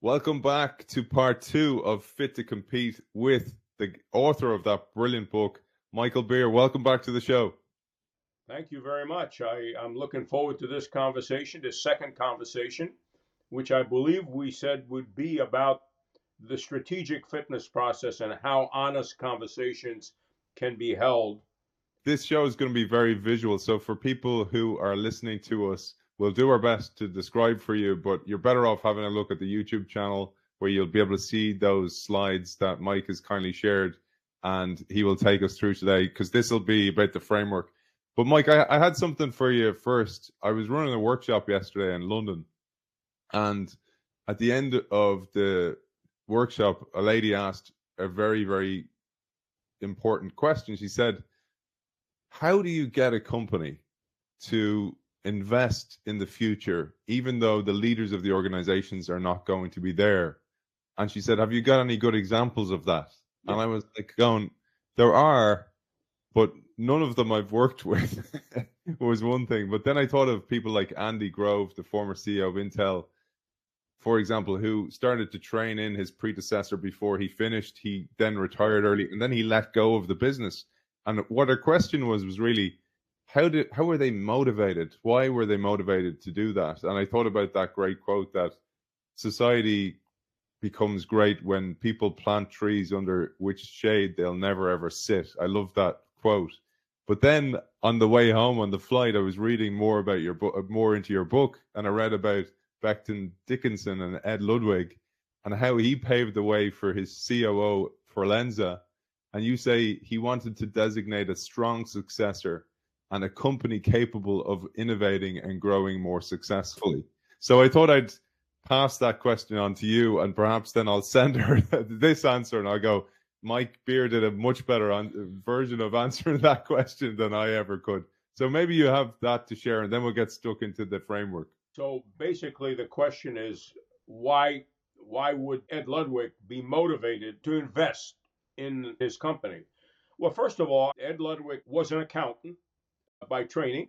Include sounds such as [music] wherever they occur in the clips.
Welcome back to part two of Fit to Compete with the author of that brilliant book, Michael Beer. Welcome back to the show. Thank you very much. I, am looking forward to this conversation, this second conversation, which I believe we said would be about the strategic fitness process and how honest conversations can be held. This show is going to be very visual. So, for people who are listening to us, we'll do our best to describe for you, but you're better off having a look at the YouTube channel where you'll be able to see those slides that Mike has kindly shared and he will take us through today because this will be about the framework. But Mike, I, I, had something for you first. I was running a workshop yesterday in London, and at the end of the workshop, a lady asked a very, very important question. She said, How do you get a company to invest in the future, even though the leaders of the organizations are not going to be there? And she said, Have you got any good examples of that? Yeah. And I was like, going, There are, but none of them I've worked [laughs] with was one thing. But then I thought of people like Andy Grove, the former CEO of Intel, for example, who started to train in his predecessor before he finished. He then retired early and then he let go of the business. And what her question was was really how did how were they motivated? Why were they motivated to do that? And I thought about that great quote that society becomes great when people plant trees under which shade they'll never ever sit. I love that quote. But then on the way home on the flight, I was reading more about your book, more into your book, and I read about Becton Dickinson and Ed Ludwig and how he paved the way for his COO Forlenza. And you say he wanted to designate a strong successor and a company capable of innovating and growing more successfully. So I thought I'd pass that question on to you, and perhaps then I'll send her [laughs] this answer, and I'll go. Mike Beer did a much better on, version of answering [laughs] that question than I ever could. So maybe you have that to share, and then we'll get stuck into the framework. So basically, the question is why why would Ed Ludwig be motivated to invest in his company? Well, first of all, Ed Ludwig was an accountant by training,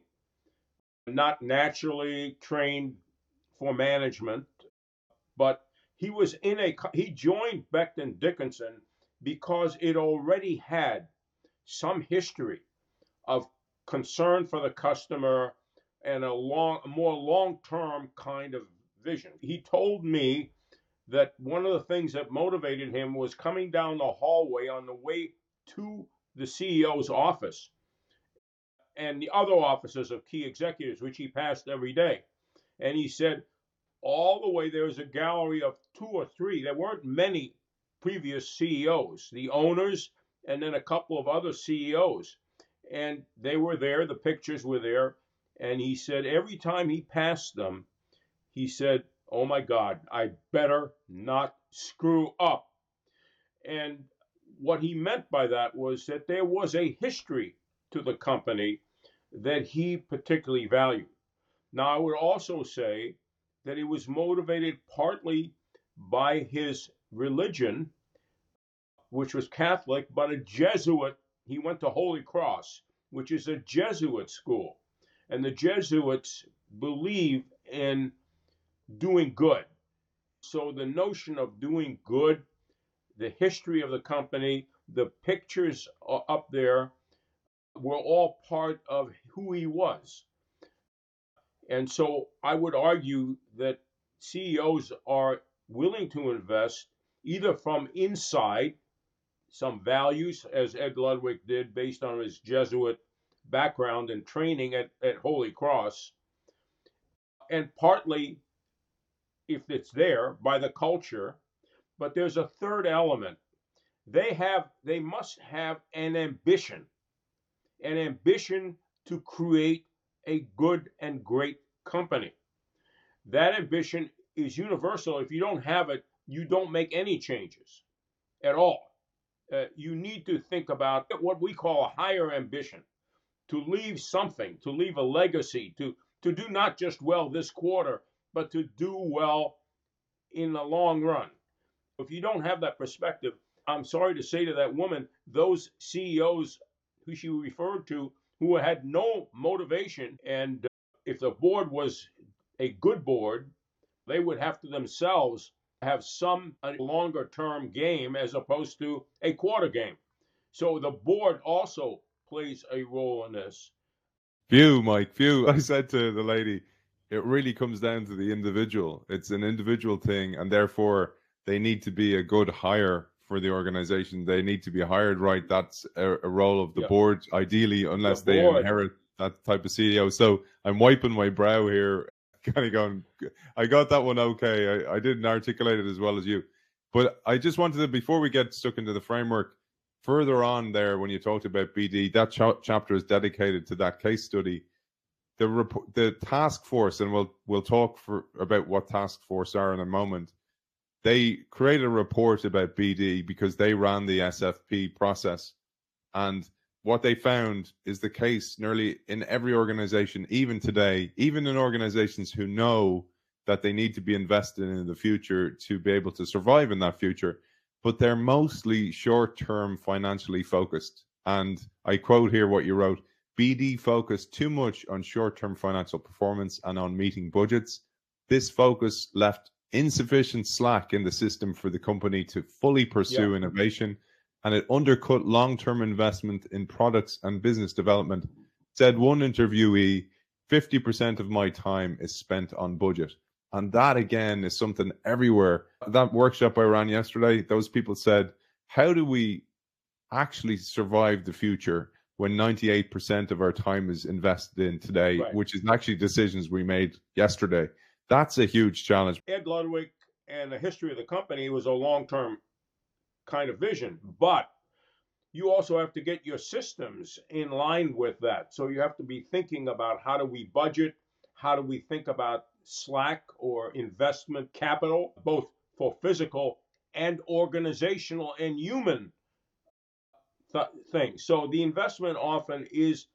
not naturally trained for management, but he was in a he joined Becton Dickinson because it already had some history of concern for the customer and a long, more long-term kind of vision. He told me that one of the things that motivated him was coming down the hallway on the way to the CEO's office and the other offices of key executives, which he passed every day. And he said, all the way there was a gallery of two or three. There weren't many previous CEOs, the owners, and then a couple of other CEOs. And they were there, the pictures were there. And he said every time he passed them, he said, Oh my God, I better not screw up. And what he meant by that was that there was a history to the company that he particularly valued. Now, I would also say that he was motivated partly by his religion, which was Catholic, but a Jesuit. He went to Holy Cross, which is a Jesuit school. And the Jesuits believe in doing good. So the notion of doing good, the history of the company, the pictures uh, up there were all part of who he was. And so I would argue that CEOs are willing to invest either from inside some values, as Ed Ludwig did based on his Jesuit background and training at, at Holy Cross, and partly, if it's there, by the culture. But there's a third element. They have, they must have an ambition, an ambition to create a good and great company. That ambition is universal. If you don't have it, you don't make any changes at all. Uh, you need to think about what we call a higher ambition to leave something, to leave a legacy, to, to do not just well this quarter, but to do well in the long run. If you don't have that perspective, I'm sorry to say to that woman, those CEOs who she referred to who had no motivation, and uh, if the board was a good board, they would have to themselves have some uh, longer term game as opposed to a quarter game. So the board also plays a role in this. Few, Mike, few. [laughs] I said to the lady, it really comes down to the individual. It's an individual thing, and therefore they need to be a good hire for the organization. They need to be hired right. That's a, a role of the yep. board, ideally, unless the they board. inherit that type of CEO. So I'm wiping my brow here, [laughs] kind of going, I got that one okay. I, I didn't articulate it as well as you. But I just wanted to, before we get stuck into the framework, further on there, when you talked about BD, that ch- chapter is dedicated to that case study. The rep- the task force, and we'll we'll talk for about what task force are in a moment they created a report about BD because they ran the SFP process. And what they found is the case nearly in every organization, even today, even in organizations who know that they need to be invested in the future to be able to survive in that future, but they're mostly short term financially focused. And I quote here what you wrote BD focused too much on short term financial performance and on meeting budgets. This focus left insufficient slack in the system for the company to fully pursue yeah. innovation and it undercut long-term investment in products and business development. Said one interviewee 50% of my time is spent on budget. And that again is something everywhere. That workshop i ran yesterday those people said how do we actually survive the future when 98% of our time is invested in today? Right. which is actually decisions we made yesterday that's a huge challenge. Ed Ludwig and the history of the company was a long term kind of vision, but you also have to get your systems in line with that. So you have to be thinking about how do we budget, how do we think about slack or investment capital, both for physical and organizational and human th- things. So the investment often is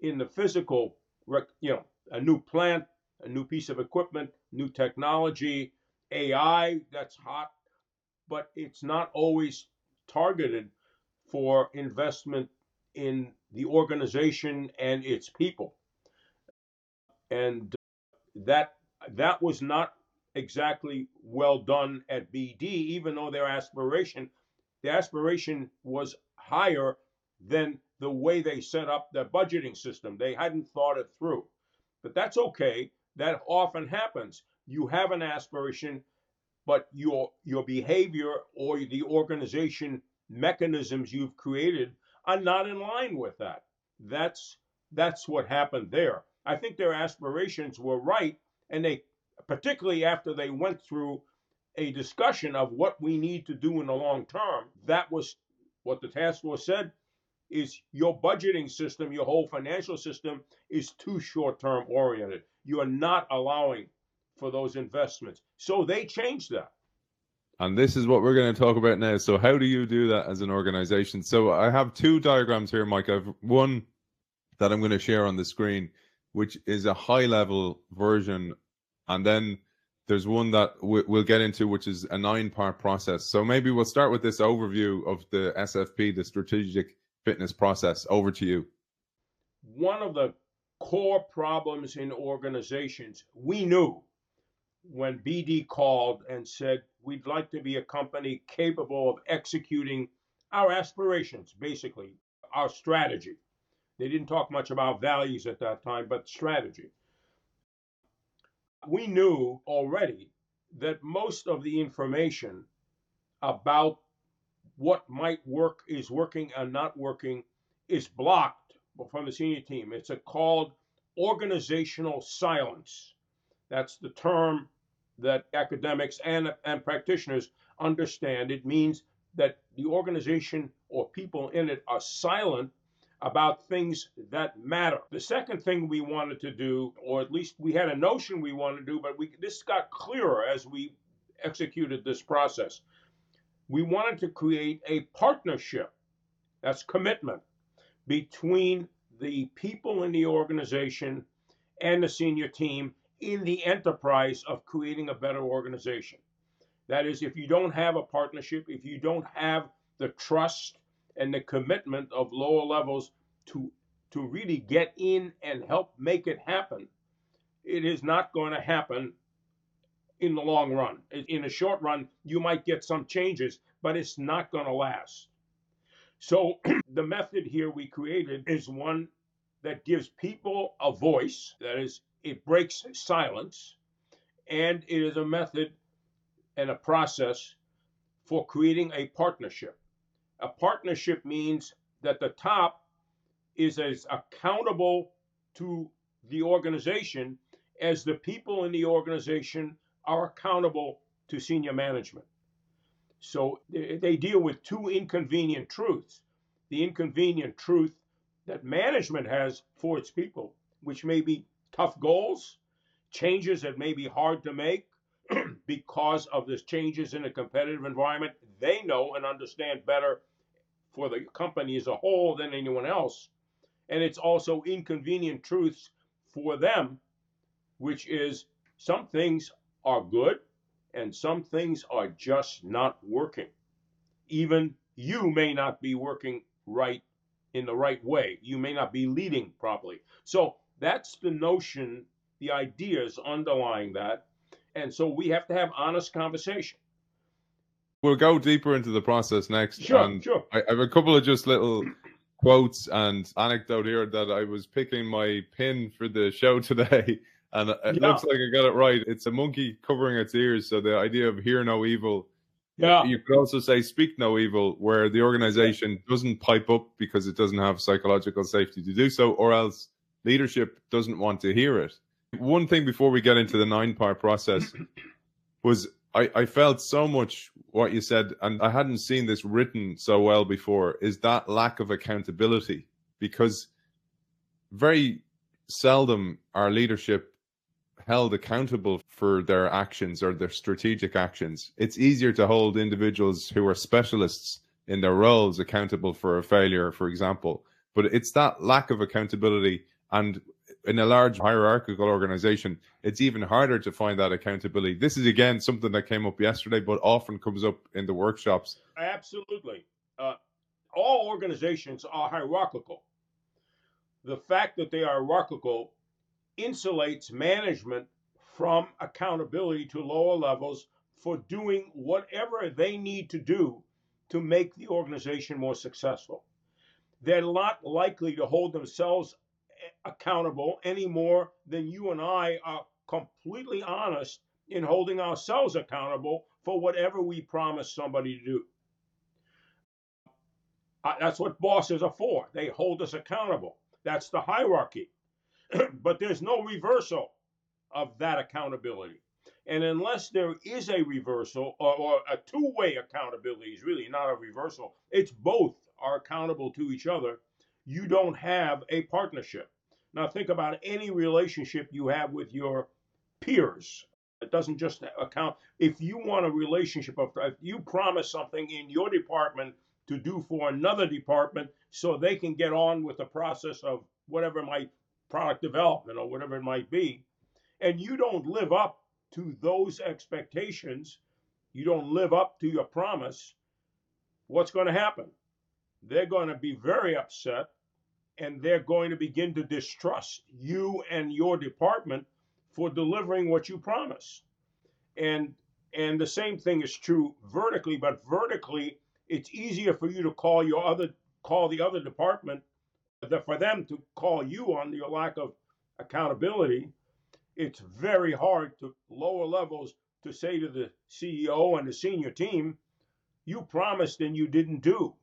in the physical, you know, a new plant, a new piece of equipment, new technology, AI that's hot, but it's not always targeted for investment in the organization and its people. And uh, that that was not exactly well done at BD, even though their aspiration, the aspiration was higher than the way they set up their budgeting system. They hadn't thought it through. But that's okay that often happens. You have an aspiration, but your your behavior or the organization mechanisms you've created are not in line with that. That's that's what happened there. I think their aspirations were right, and they particularly after they went through a discussion of what we need to do in the long term. That was what the task force said is your budgeting system, your whole financial system is too short term oriented. You are not allowing for those investments. So they changed that. And this is what we're going to talk about now. So, how do you do that as an organization? So, I have two diagrams here, Mike. I have one that I'm going to share on the screen, which is a high level version. And then there's one that we'll get into, which is a nine part process. So, maybe we'll start with this overview of the SFP, the strategic fitness process. Over to you. One of the core problems in organizations we knew when BD called and said, We'd like to be a company capable of executing our aspirations, basically, our strategy. They didn't talk much about values at that time, but strategy. We knew already that most of the information about what might work is working and not working is blocked from the senior team. It's a called organizational silence. That's the term that academics and, and practitioners understand. It means that the organization or people in it are silent about things that matter. The second thing we wanted to do, or at least we had a notion we wanted to do, but we this got clearer as we executed this process we wanted to create a partnership that's commitment between the people in the organization and the senior team in the enterprise of creating a better organization. That is, if you don't have a partnership, if you don't have the trust and the commitment of lower levels to to really get in and help make it happen, it is not going to happen in the long run. In a short run, you might get some changes, but it's not going to last. So [clears throat] the method here we created is one that gives people a voice. That is, it breaks silence, and it is a method and a process for creating a partnership. A partnership means that the top is as accountable to the organization as the people in the organization are accountable to senior management. So they deal with two inconvenient truths. The inconvenient truth that management has for its people, which may be tough goals, changes that may be hard to make [clears throat] because of the changes in a competitive environment. They know and understand better for the company as a whole than anyone else. And it's also inconvenient truths for them, which is some things are good and some things are just not working. Even you may not be working right in the right way. You may not be leading properly. So that's the notion, the ideas underlying that. And so we have to have honest conversation. We'll go deeper into the process next. Sure, and sure. I, I have a couple of just little quotes and anecdote here that I was picking my pin for the show [laughs] today. And it Yeah. looks like I got it right. It's a monkey covering its ears. So the idea of hear no evil Yeah. you could also say speak no evil, where the organization doesn't pipe up because it doesn't have psychological safety to do so, or else leadership doesn't want to hear it. One thing before we get into the nine part process [clears throat] was I, I felt so much what you said, and I hadn't seen this written so well before, is that lack of accountability because very seldom our leadership held accountable for their actions or their strategic actions. It's easier to hold individuals who are specialists in their roles accountable for a failure, for example. But it's that lack of accountability. And in a large hierarchical organization, it's even harder to find that accountability. This is, again, something that came up yesterday, but often comes up in the workshops. Absolutely. Uh, all organizations are hierarchical. The fact that they are hierarchical insulates management from accountability to lower levels for doing whatever they need to do to make the organization more successful. They're not likely to hold themselves accountable any more than you and I are completely honest in holding ourselves accountable for whatever we promise somebody to do. Uh, That's what bosses are for. They hold us accountable. That's the hierarchy. [clears throat] but there's no reversal of that accountability. And unless there is a reversal or, or a two way accountability, is really not a reversal, it's both are accountable to each other, you don't have a partnership. Now, think about any relationship you have with your peers. It doesn't just account. If you want a relationship of, if you promise something in your department to do for another department so they can get on with the process of whatever might product development or whatever it might be, and you don't live up to those expectations, you don't live up to your promise, what's going to happen? They're going to be very upset and they're going to begin to distrust you and your department for delivering what you promise. And and the same thing is true vertically, but vertically it's easier for you to call your other call the other department than for them to call you on your lack of accountability. It's very hard to lower levels to say to the CEO and the senior team, you promised and you didn't do.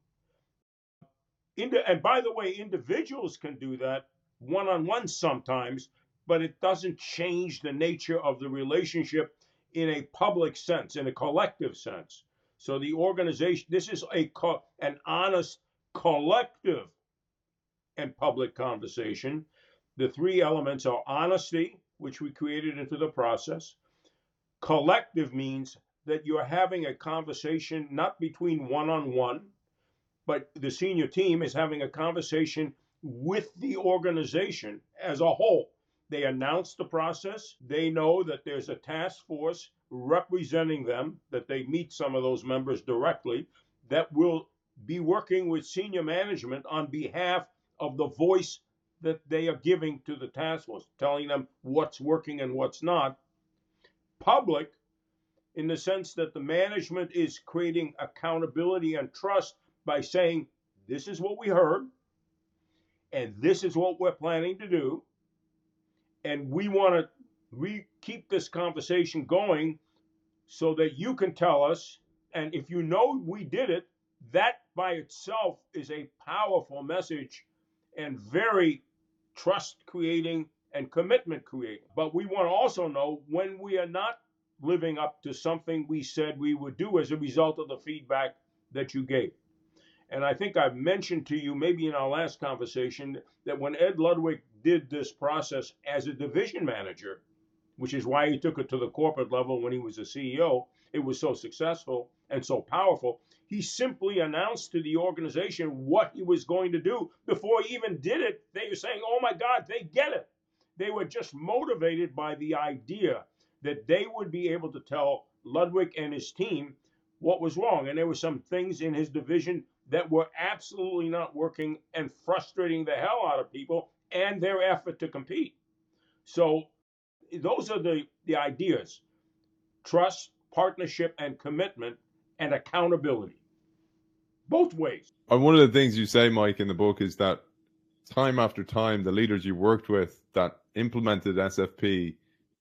And by the way, individuals can do that one on one sometimes, but it doesn't change the nature of the relationship in a public sense, in a collective sense. So the organization, this is a co- an honest collective and public conversation. The three elements are honesty, which we created into the process. Collective means that you're having a conversation not between one on one, but the senior team is having a conversation with the organization as a whole. They announce the process. They know that there's a task force representing them, that they meet some of those members directly, that will be working with senior management on behalf of the voice that they are giving to the task force, telling them what's working and what's not. Public in the sense that the management is creating accountability and trust by saying, This is what we heard, and this is what we're planning to do. And we want to re- keep this conversation going so that you can tell us. And if you know we did it, that by itself is a powerful message and very trust creating and commitment creating. But we want to also know when we are not living up to something we said we would do as a result of the feedback that you gave. And I think I've mentioned to you, maybe in our last conversation, that when Ed Ludwig did this process as a division manager, which is why he took it to the corporate level when he was a CEO, it was so successful and so powerful. He simply announced to the organization what he was going to do before he even did it. They were saying, oh my God, they get it. They were just motivated by the idea that they would be able to tell Ludwig and his team what was wrong. And there were some things in his division that were absolutely not working and frustrating the hell out of people and their effort to compete. So those are the, the ideas trust, partnership, and commitment, and accountability. Both ways. And one of the things you say, Mike, in the book is that time after time, the leaders you worked with that implemented SFP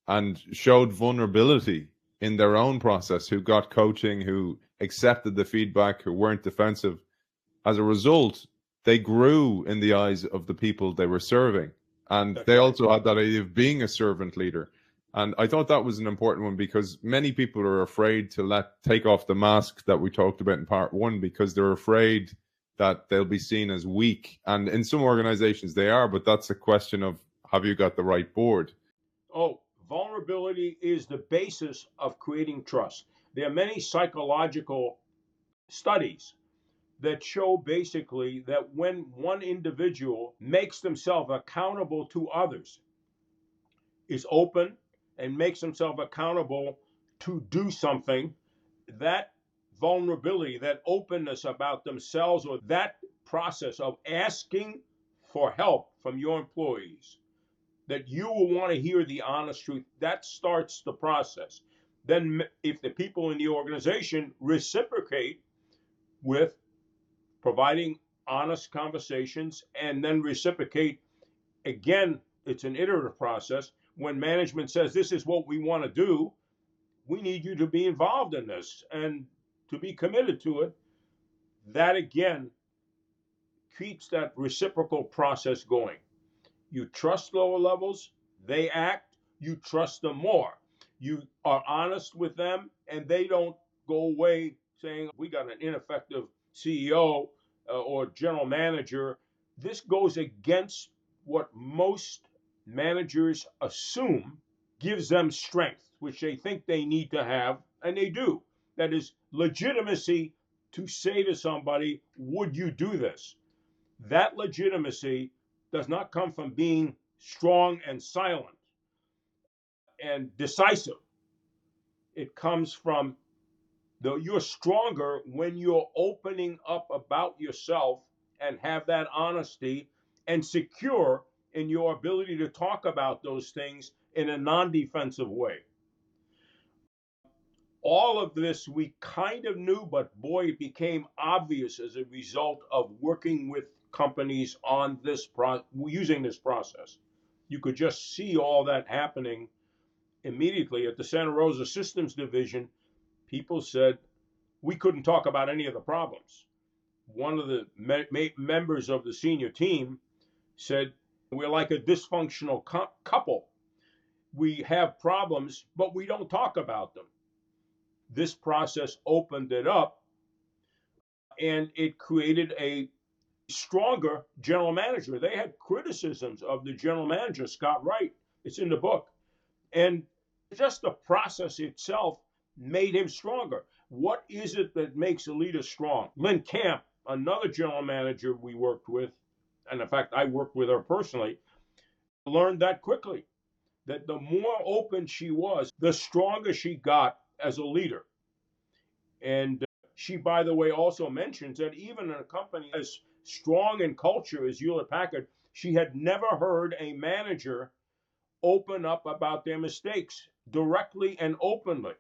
and showed vulnerability in their own process, who got coaching, who accepted the feedback, who weren't defensive. As a result, they grew in the eyes of the people they were serving. And they also had that idea of being a servant leader. And I thought that was an important one because many people are afraid to let take off the mask that we talked about in part one because they're afraid that they'll be seen as weak. And in some organizations they are, but that's a question of have you got the right board? Oh, vulnerability is the basis of creating trust. There are many psychological studies that show basically that when one individual makes themselves accountable to others, is open and makes himself accountable to do something, that vulnerability, that openness about themselves, or that process of asking for help from your employees, that you will want to hear the honest truth, that starts the process. Then, if the people in the organization reciprocate with providing honest conversations and then reciprocate, again, it's an iterative process. When management says, This is what we want to do, we need you to be involved in this and to be committed to it. That again keeps that reciprocal process going. You trust lower levels, they act, you trust them more. You are honest with them, and they don't go away saying, We got an ineffective CEO uh, or general manager. This goes against what most managers assume gives them strength, which they think they need to have, and they do. That is legitimacy to say to somebody, Would you do this? That legitimacy does not come from being strong and silent and decisive. It comes from the you're stronger when you're opening up about yourself and have that honesty and secure in your ability to talk about those things in a non-defensive way. All of this we kind of knew, but boy, it became obvious as a result of working with companies on this pro- using this process. You could just see all that happening immediately at the Santa Rosa Systems Division. People said we couldn't talk about any of the problems. One of the me- members of the senior team said, We're like a dysfunctional cu- couple. We have problems, but we don't talk about them. This process opened it up and it created a stronger general manager. They had criticisms of the general manager, Scott Wright. It's in the book. And just the process itself made him stronger. What is it that makes a leader strong? Lynn Camp, another general manager we worked with, and in fact, I worked with her personally, learned that quickly. That the more open she was, the stronger she got as a leader. And uh, she, by the way, also mentions that even in a company as strong in culture as Hewlett Packard, she had never heard a manager open up about their mistakes directly and openly.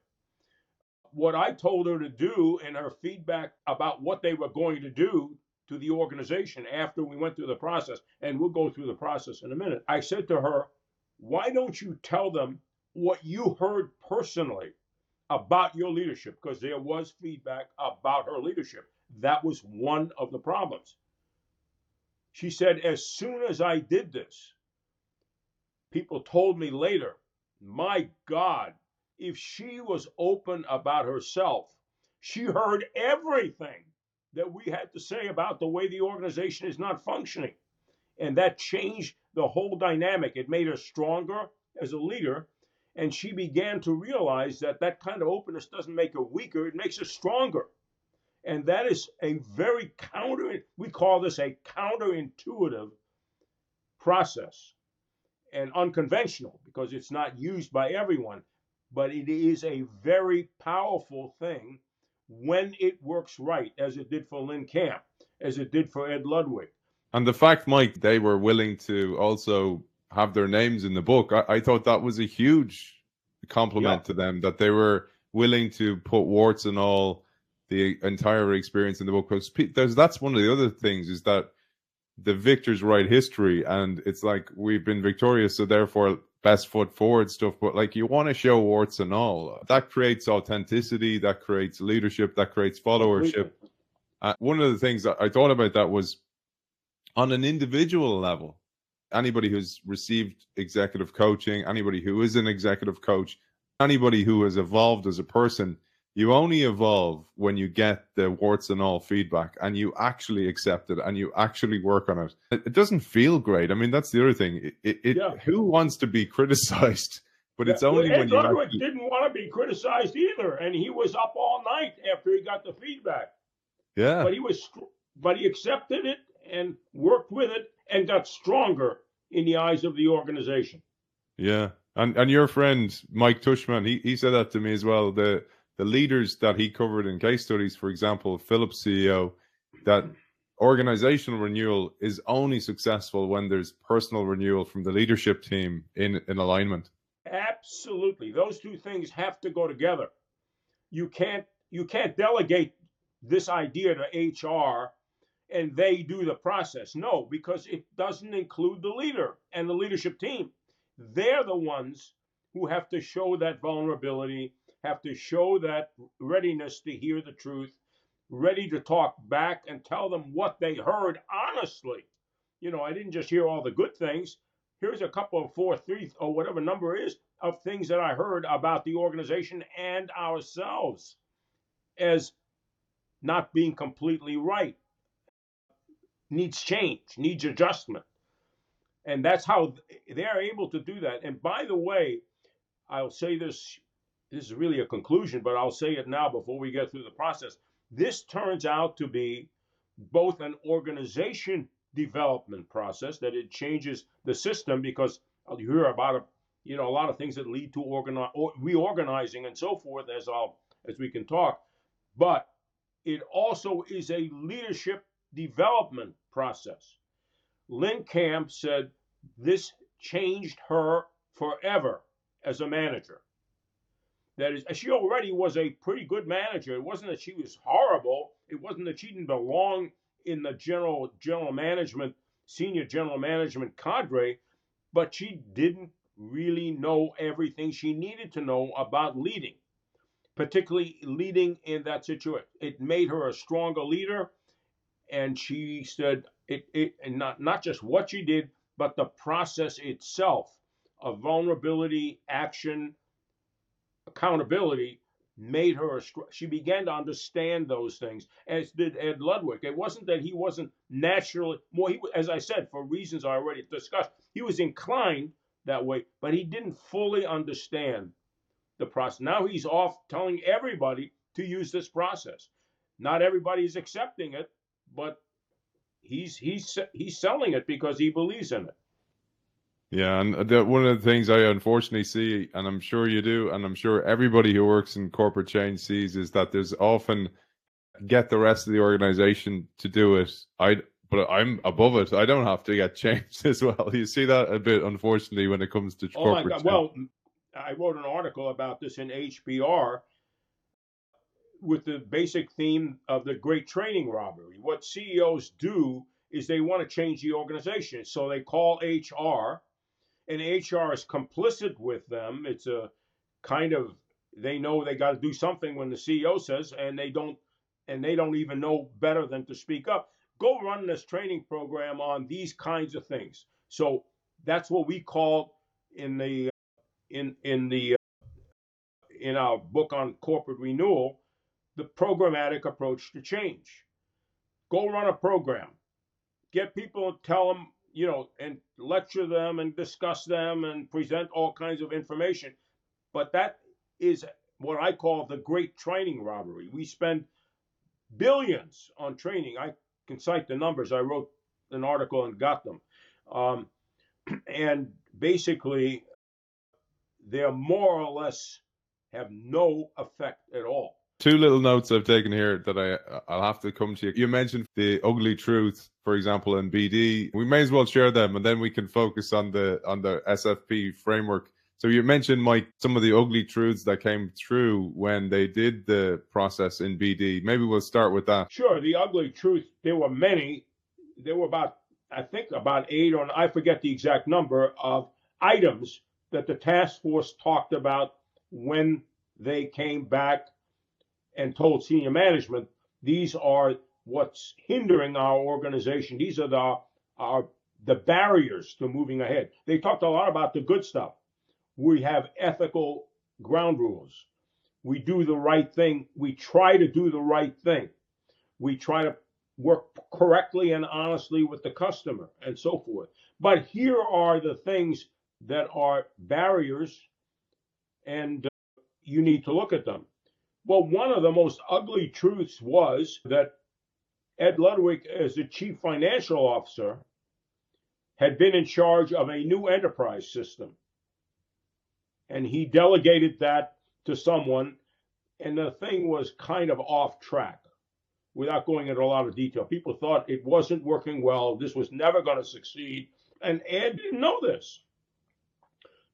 what I told her to do and her feedback about what they were going to do to the organization after we went through the process, and we'll go through the process in a minute. I said to her, Why don't you tell them what you heard personally about your leadership? Because there was feedback about her leadership. That was one of the problems. She said, As soon as I did this, people told me later, My God, if she was open about herself, she heard everything that we had to say about the way the organization is not functioning. And that changed the whole dynamic. It made her stronger as a leader. And she began to realize that that kind of openness doesn't make her weaker, it makes her stronger. And that is a very counter, we call this a counterintuitive process and unconventional because it's not used by everyone but it is a very powerful thing when it works right, as it did for Lynn Camp, as it did for Ed Ludwig. And the fact, Mike, they were willing to also have their names in the book, I, I thought that was a huge compliment to them that they were willing to put warts and all the entire experience in the book. Because that's one of the other things is that the victors write history, and it's like we've been victorious, so therefore best foot forward stuff, but like you want to show warts and all. That creates authenticity, that creates leadership, that creates followership. Uh, one of the things that I thought about that was on an individual level, anybody who's received executive coaching, anybody who is an executive coach, anybody who has evolved as a person, you only evolve when you get the warts and all feedback and you actually accept it and you actually work on it. It, doesn't feel great. I mean, that's the other thing. It, it yeah. who wants to be [laughs] criticized? But it's only well, when you actually... didn't want to be criticized either, and he was up all night after he got the feedback. Yeah, but he was, but he accepted it and worked with it and got stronger in the eyes of the organization. Yeah, and and your friend Mike Tushman, he he said that to me as well. The the leaders that he covered in case studies, for example, Philips CEO, that organizational renewal is only successful when there's personal renewal from the leadership team in, in alignment. Absolutely. Those two things have to go together. You can't you can't delegate this idea to HR and they do the process. No, because it doesn't include the leader and the leadership team. They're the ones who have to show that vulnerability have to show that readiness to hear the truth, ready to talk back and tell them what they heard honestly. You know, I didn't just hear all the good things. Here's a couple of four, three, or whatever number is of things that I heard about the organization and ourselves as not being completely right. Needs change, needs adjustment. And that's how they're able to do that. And by the way, I'll say this this is really a conclusion, but I'll say it now before we get through the process. This turns out to be both an organization development process that it changes the system because you hear about a, you know a lot of things that lead to organize, reorganizing and so forth as I'll as we can talk, but it also is a leadership development process. Lynn Camp said this changed her forever as a manager. That is, she already was a pretty good manager. It wasn't that she was horrible. It wasn't that she didn't belong in the general general management, senior general management cadre, but she didn't really know everything she needed to know about leading, particularly leading in that situation. It made her a stronger leader, and she said it, it and not not just what she did, but the process itself of vulnerability, action, accountability made her a, she began to understand those things as did ed ludwig. It wasn't that he wasn't naturally more he, as i said for reasons i already discussed he was inclined that way but he didn't fully understand the process. Now he's off telling everybody to use this process. Not everybody is accepting it but he's he's he's selling it because he believes in it yeah, and the, one of the things I unfortunately see, and I'm sure you do, and I'm sure everybody who works in corporate change sees, is that there's often get the rest of the organization to do it. I but I'm above it. I don't have to get [laughs] changed as well. You see that a bit, unfortunately, when it comes to oh corporate. My God. Well, I wrote an article about this in HBR with the basic theme of the great training robbery. What CEOs do is they want to change the organization. So they call HR, and HR is complicit with them. It's a kind of they know they got to do something when the CEO says, and they don't, and they don't even know better than to speak up. Go run this training program on these kinds of things. So that's what we call in the in in the uh, in our book on corporate renewal the programmatic approach to change. Go run a program. Get people and tell them, you know, and lecture them and discuss them and present all kinds of information. But that is what I call the great training robbery. We spend billions on training. I can cite the numbers. I wrote an article and got them. Um, [clears throat] and basically, they're more or less have no effect at all. Two little notes I've taken here that I I'll have to come to you. You mentioned the ugly truth, for example, in BD. We may as well share them, and then we can focus on the on the SFP framework. So you mentioned, Mike, some of the ugly truths that came through when they did the process in BD. Maybe we'll start with that. Sure. The ugly truth. There were many. There were about, I think, about eight or I forget the exact number of items that the task force talked about when they came back and told senior management these are what's hindering our organization. These are the the barriers to moving ahead. They talked a lot about the good stuff. We have ethical ground rules. We do the right thing. We try to do the right thing. We try to work correctly and honestly with the customer and so forth. But here are the things that are barriers and uh, you need to look at them. Well, one of the most ugly truths was that Ed Ludwig, as the chief financial officer, had been in charge of a new enterprise system. And he delegated that to someone, and the thing was kind of off track without going into a lot of detail. People thought it wasn't working well, this was never going to succeed, and Ed didn't know this.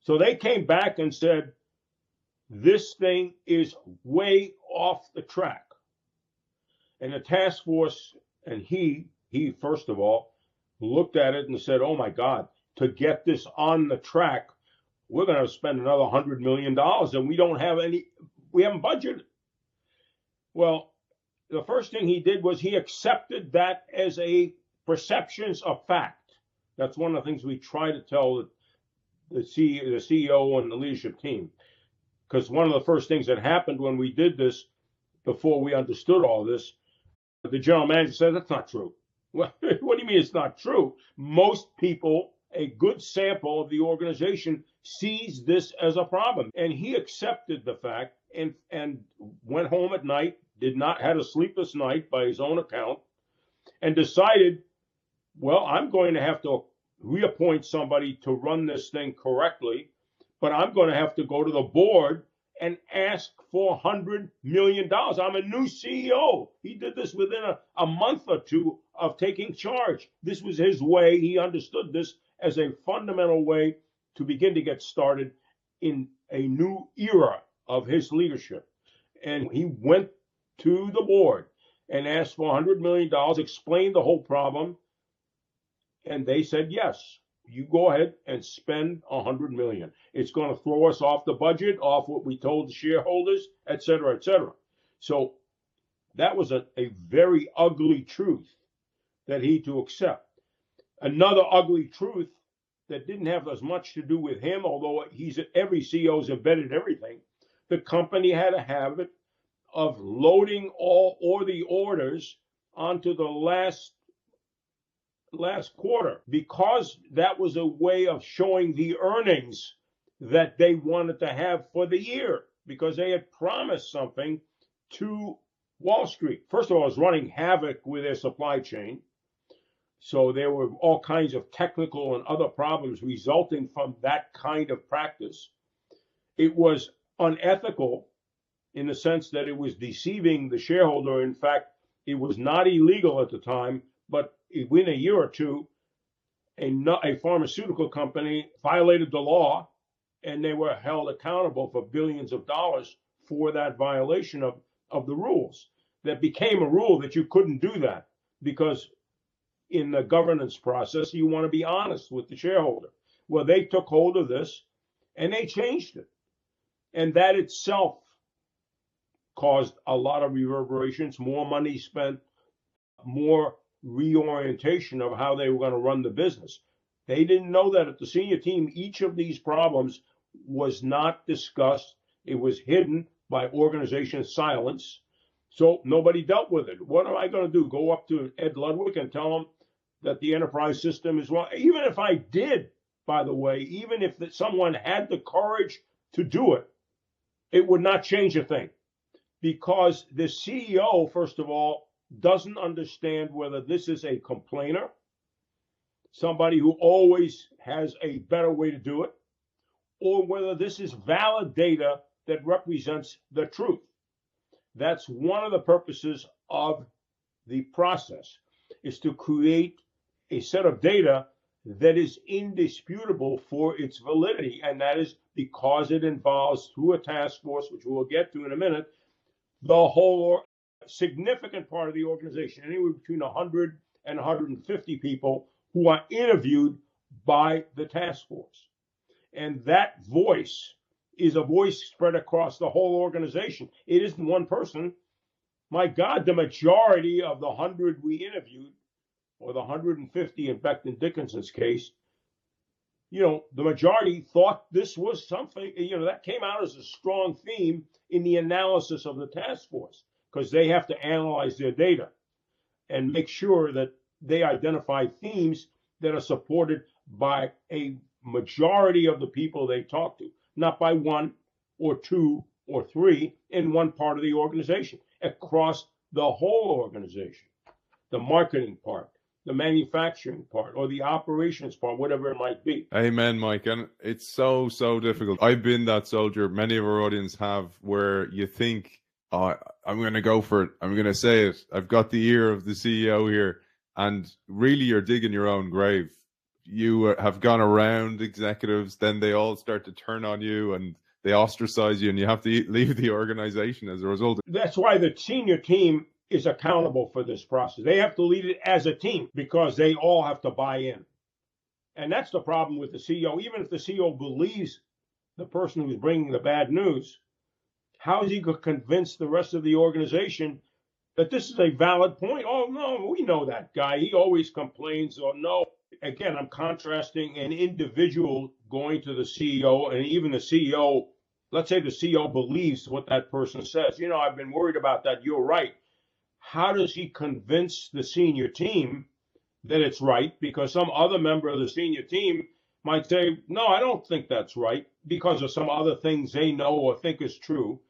So they came back and said, this thing is way off the track. And the task force and he, he first of all, looked at it and said, oh my God, to get this on the track, we're going to spend another $100 million and we don't have any, we haven't budgeted. Well, the first thing he did was he accepted that as a perceptions of fact. That's one of the things we try to tell the, the CEO and the leadership team. Because one of the first things that happened when we did this, before we understood all this, the general manager said, That's not true. [laughs] What do you mean it's not true? Most people, a good sample of the organization, sees this as a problem. And he accepted the fact and, and went home at night, did not had a sleepless night by his own account, and decided, well, I'm going to have to reappoint somebody to run this thing correctly but I'm going to have to go to the board and ask for $100 million. I'm a new CEO. He did this within a, a month or two of taking charge. This was his way. He understood this as a fundamental way to begin to get started in a new era of his leadership. And he went to the board and asked for $100 million, explained the whole problem, and they said yes you go ahead and spend a hundred million. It's going to throw us off the budget, off what we told the shareholders, et cetera, et cetera. So that was a, a very ugly truth that he had to accept. Another ugly truth that didn't have as much to do with him, although he's every CEO's embedded everything. The company had a habit of loading all or the orders onto the last last quarter because that was a way of showing the earnings that they wanted to have for the year because they had promised something to Wall Street. First of all, it was running havoc with their supply chain. So there were all kinds of technical and other problems resulting from that kind of practice. It was unethical in the sense that it was deceiving the shareholder. In fact, it was not illegal at the time, but within a year or two, a, a pharmaceutical company violated the law and they were held accountable for billions of dollars for that violation of of the rules. That became a rule that you couldn't do that because in the governance process, you want to be honest with the shareholder. Well, they took hold of this and they changed it. And that itself caused a lot of reverberations, more money spent, more reorientation of how they were going to run the business. They didn't know that at the senior team, each of these problems was not discussed. It was hidden by organization silence. So nobody dealt with it. What am I going to do? Go up to Ed Ludwig and tell him that the enterprise system is wrong? Even if I did, by the way, even if that someone had the courage to do it, it would not change a thing because the CEO, first of all, doesn't understand whether this is a complainer, somebody who always has a better way to do it, or whether this is valid data that represents the truth. That's one of the purposes of the process is to create a set of data that is indisputable for its validity, and that is because it involves, through a task force, which we'll get to in a minute, the whole significant part of the organization, anywhere between 100 and 150 people who are interviewed by the task force. And that voice is a voice spread across the whole organization. It isn't one person. My God, the majority of the 100 we interviewed, or the 150 in Becton Dickinson's case, you know, the majority thought this was something, you know, that came out as a strong theme in the analysis of the task force because they have to analyze their data and make sure that they identify themes that are supported by a majority of the people they talk to, not by one or two or three in one part of the organization, across the whole organization. The marketing part, the manufacturing part, or the operations part, whatever it might be. Amen, Mike. And it's so, so difficult. I've been that soldier, many of our audience have, where you think, oh, I'm going to go for it. I'm going to say it. I've got the ear of the CEO here. And really, you're digging your own grave you uh, have gone around executives, then they all start to turn on you and they ostracize you, and you have to leave the organization as a result. That's why the senior team is accountable for this process. They have to lead it as a team because they all have to buy in. And that's the problem with the CEO. Even if the CEO believes the person who's bringing the bad news, how is he going to convince the rest of the organization that this is a valid point? Oh, no, we know that guy. He always complains. Or no, again, I'm contrasting an individual going to the CEO, and even the CEO, let's say the CEO believes what that person says. You know, I've been worried about that. You're right. How does he convince the senior team that it's right? Because some other member of the senior team might say, no, I don't think that's right because of some other things they know or think is true.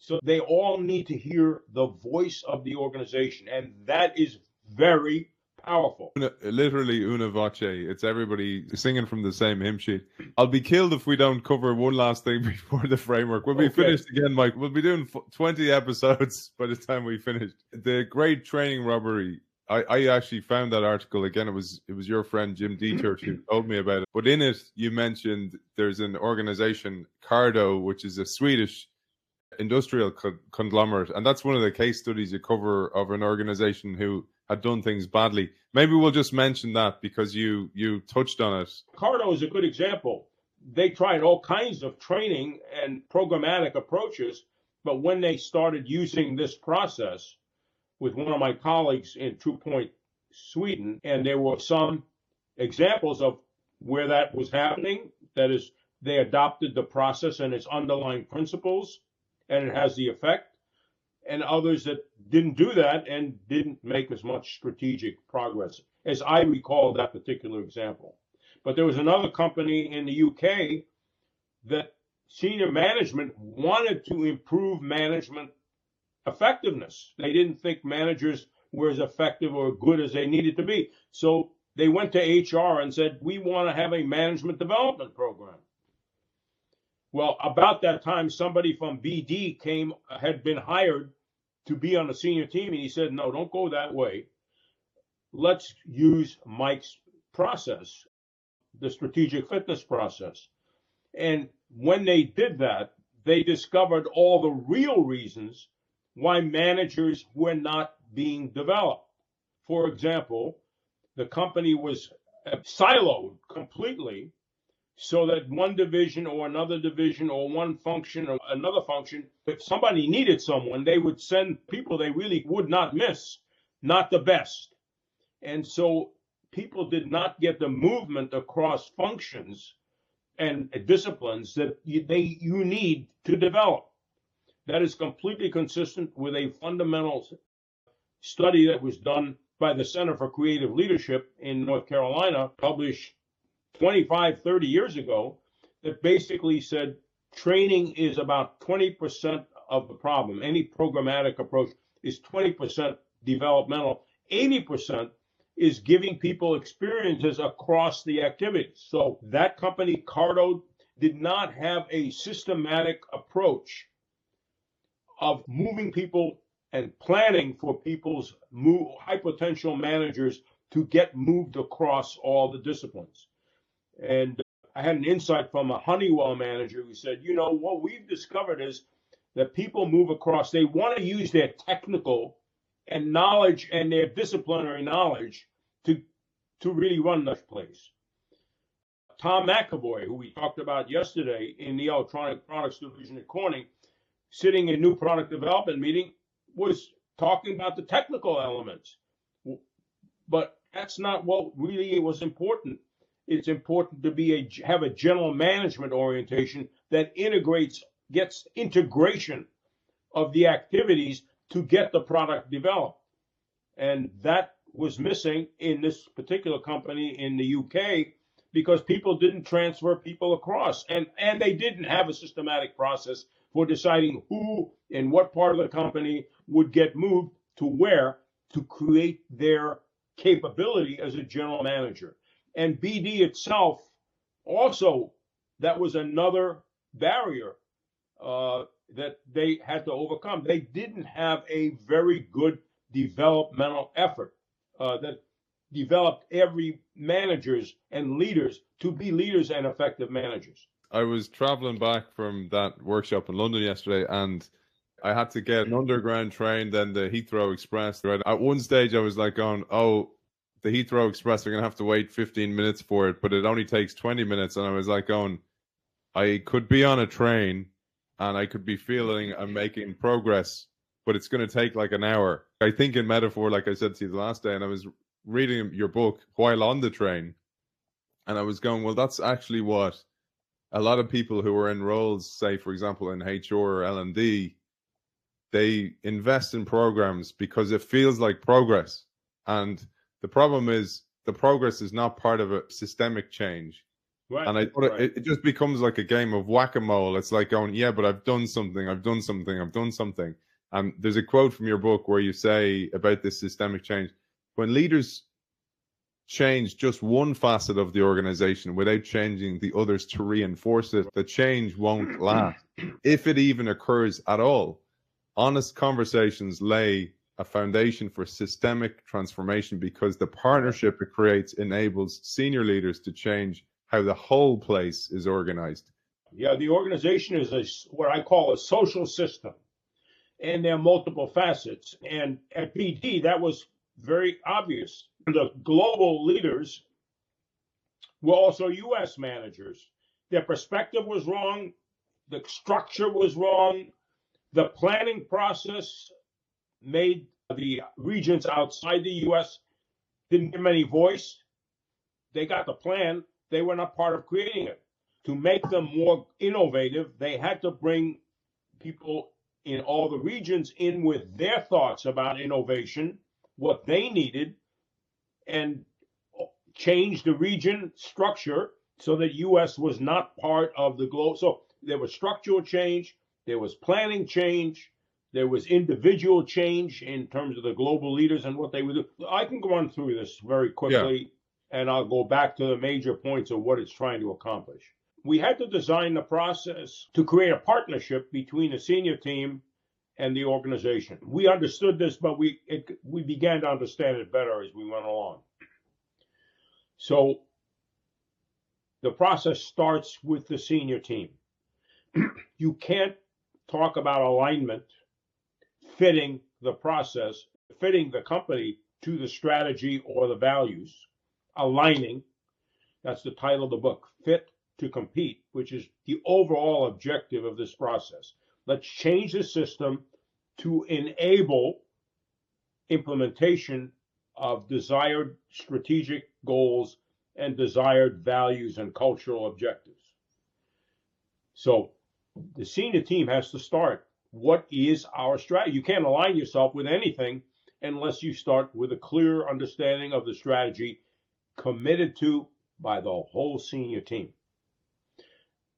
So they all need to hear the voice of the organization. And that is very powerful. Literally una voce. It's everybody singing from the same hymn sheet. I'll be killed if we don't cover one last thing [laughs] before the framework. We'll be okay. finished again, Mike. We'll be doing 20 episodes [laughs] by the time we finish. The great training robbery. I, I actually found that article again. It was it was your friend Jim Dietrich who [clears throat] told me about it. But in it, you mentioned there's an organization, Cardo, which is a Swedish industrial co- conglomerate, and that's one of the case studies you cover of an organization who had done things badly. Maybe we'll just mention that because you you touched on it. Cardo is a good example. They tried all kinds of training and programmatic approaches, but when they started using this process with one of my colleagues in TruePoint Sweden, and there were some examples of where that was happening. That is, they adopted the process and its underlying principles, and it has the effect and others that didn't do that and didn't make as much strategic progress as I recall that particular example. But there was another company in the UK that senior management wanted to improve management effectiveness. They didn't think managers were as effective or good as they needed to be. So they went to HR and said, We want to have a management development program. Well, about that time, somebody from BD came, had been hired to be on the senior team. And he said, no, don't go that way. Let's use Mike's process, the strategic fitness process. And when they did that, they discovered all the real reasons why managers were not being developed. For example, the company was siloed completely so that one division or another division or one function or another function, if somebody needed someone, they would send people they really would not miss, not the best. And so people did not get the movement across functions and disciplines that they you need to develop. That is completely consistent with a fundamental study that was done by the Center for Creative Leadership in North Carolina, published 25, 30 years ago that basically said training is about 20% of the problem. Any programmatic approach is 20% developmental, 80% is giving people experiences across the activities. So that company, Cardo, did not have a systematic approach of moving people and planning for people's move, high potential managers to get moved across all the disciplines. And I had an insight from a Honeywell manager who said, you know, what we've discovered is that people move across, they want to use their technical and knowledge and their disciplinary knowledge to to really run this place. Tom MacAvoy, who we talked about yesterday in the electronic products division at Corning, sitting in new product development meeting, was talking about the technical elements. But that's not what really was important it's important to be a have a general management orientation that integrates gets integration of the activities to get the product developed. And that was missing in this particular company in the UK because people didn't transfer people across. And and they didn't have a systematic process for deciding who and what part of the company would get moved to where to create their capability as a general manager and BD itself also that was another barrier uh, that they had to overcome. They didn't have a very good developmental effort uh, that developed every managers and leaders to be leaders and effective managers. I was traveling back from that workshop in London yesterday and I had to get an underground train, then the Heathrow Express. Right at one stage, I was like, "Going, oh, the Heathrow Express are going to have to wait 15 minutes for it, but it only takes 20 minutes. And I was like, going, I could be on a train and I could be feeling I'm making progress, but it's going to take like an hour. I think in metaphor, like I said to you the last day, and I was reading your book while on the train, and I was going, well, that's actually what a lot of people who are in roles, say, for example, in HR or L&D, they invest in programs because it feels like progress. And the problem is the progress is not part of a systemic change. Right. And I right. it, it just becomes like a game of whack a mole. It's like going, yeah, but I've done something, I've done something, I've done something. And there's a quote from your book where you say about this systemic change when leaders change just one facet of the organization without changing the others to reinforce it, the change won't last. [clears throat] if it even occurs at all, honest conversations lay a foundation for systemic transformation because the partnership it creates enables senior leaders to change how the whole place is organized. Yeah, the organization is a, what I call a social system, and there are multiple facets. And at BD, that was very obvious. The global leaders were also U.S. managers. Their perspective was wrong, the structure was wrong, the planning process made the regions outside the U.S. didn't give them any voice. They got the plan. They were not part of creating it. To make them more innovative, they had to bring people in all the regions in with their thoughts about innovation, what they needed, and change the region structure so that U.S. was not part of the globe. So there was structural change, there was planning change, there was individual change in terms of the global leaders and what they would do. I can go on through this very quickly, yeah. and I'll go back to the major points of what it's trying to accomplish. We had to design the process to create a partnership between the senior team and the organization. We understood this, but we it, we began to understand it better as we went along. So the process starts with the senior team. [clears throat] you can't talk about alignment fitting the process, fitting the company to the strategy or the values, aligning. That's the title of the book, Fit to Compete, which is the overall objective of this process. Let's change the system to enable implementation of desired strategic goals and desired values and cultural objectives. So the senior team has to start. What is our strategy? You can't align yourself with anything unless you start with a clear understanding of the strategy committed to by the whole senior team.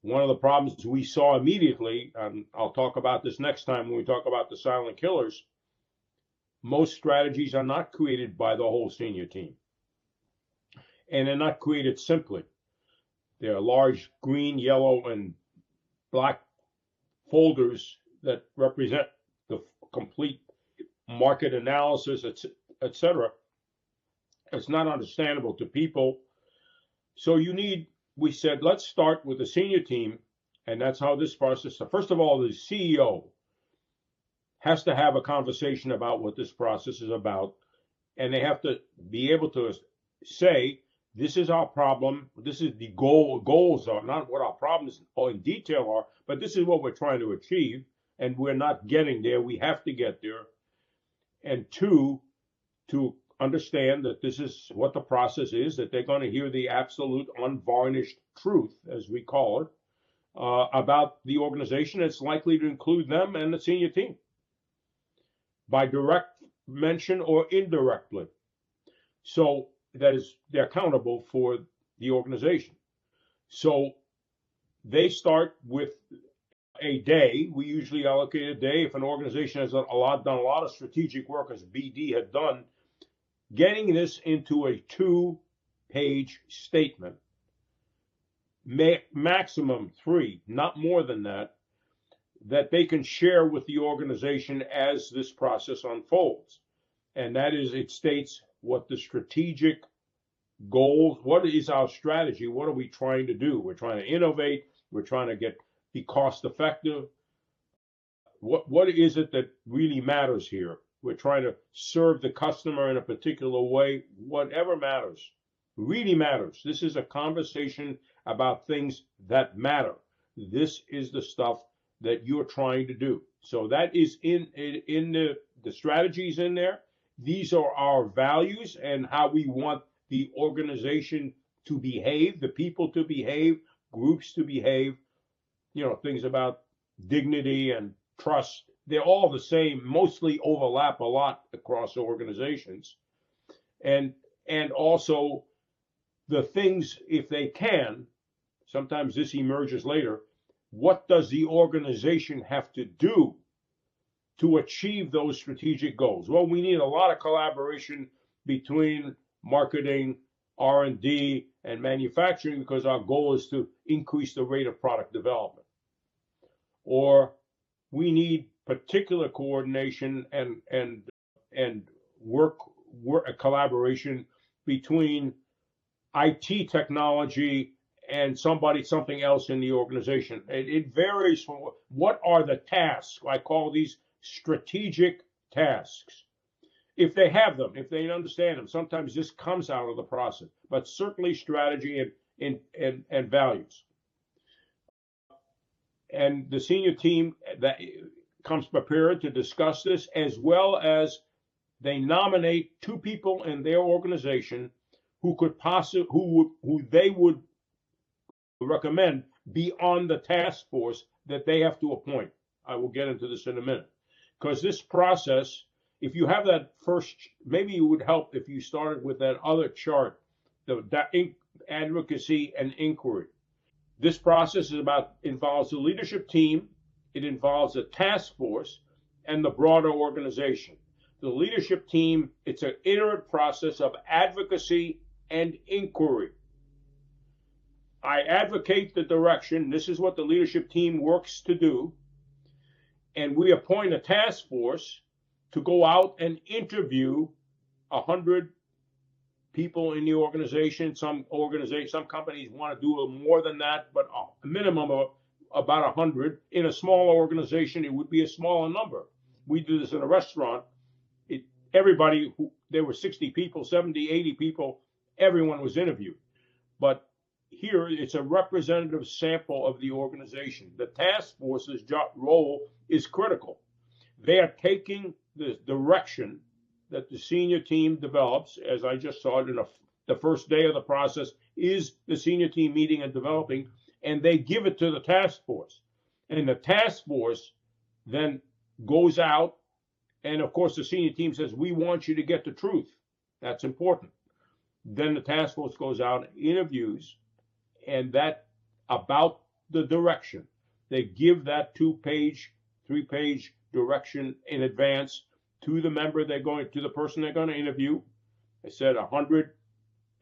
One of the problems we saw immediately, and I'll talk about this next time when we talk about the silent killers, most strategies are not created by the whole senior team. And they're not created simply. They're large green, yellow, and black folders that represent the complete market analysis, etc. It's not understandable to people. So you need, we said, let's start with the senior team, and that's how this process. So first of all, the CEO has to have a conversation about what this process is about, and they have to be able to say, this is our problem. This is the goal. Goals are not what our problems in detail are, but this is what we're trying to achieve, and we're not getting there. We have to get there. And two, to understand that this is what the process is, that they're going to hear the absolute unvarnished truth, as we call it, uh, about the organization. It's likely to include them and the senior team by direct mention or indirectly. So that is, they're accountable for the organization. So they start with a day. We usually allocate a day if an organization has a lot done a lot of strategic work, as BD had done. Getting this into a two-page statement, maximum three, not more than that, that they can share with the organization as this process unfolds. And that is, it states what the strategic goals, what is our strategy? What are we trying to do? We're trying to innovate. We're trying to get be cost effective. What what is it that really matters here? We're trying to serve the customer in a particular way. Whatever matters, really matters. This is a conversation about things that matter. This is the stuff that you're trying to do. So that is in in, in the the strategies in there. These are our values and how we want the organization to behave, the people to behave, groups to behave. You know, things about dignity and trust. They're all the same, mostly overlap a lot across organizations. And and also the things, if they can, sometimes this emerges later, what does the organization have to do to achieve those strategic goals? Well, we need a lot of collaboration between marketing, R&D, and manufacturing because our goal is to increase the rate of product development. Or we need particular coordination and and and work work collaboration between IT technology and somebody something else in the organization. It, it varies from what are the tasks. I call these strategic tasks. If they have them, if they understand them, sometimes this comes out of the process, but certainly strategy and and and, and values. And the senior team that comes prepared to discuss this as well as they nominate two people in their organization who could possibly who who they would recommend be on the task force that they have to appoint. I will get into this in a minute. Because this process, if you have that first, maybe it would help if you started with that other chart, the that advocacy and inquiry. This process is about involves the leadership team, it involves a task force, and the broader organization. The leadership team, it's an iterative process of advocacy and inquiry. I advocate the direction. This is what the leadership team works to do. And we appoint a task force to go out and interview a hundred people in the organization. Some organizations, some companies want to do more than that, but a minimum of about a hundred. In a small organization, it would be a smaller number. we do this in a restaurant. It, everybody, who, there were 60 people, 70, 80 people, everyone was interviewed. But here it's a representative sample of the organization. The task force's job role is critical. They are taking the direction that the senior team develops, as I just saw it in a, the first day of the process, is the senior team meeting and developing, and they give it to the task force. And the task force then goes out, and of course, the senior team says, We want you to get the truth. That's important. Then the task force goes out, interviews, and that about the direction. They give that two page, three page direction in advance to the member they're going to the person they're going to interview. I said a hundred.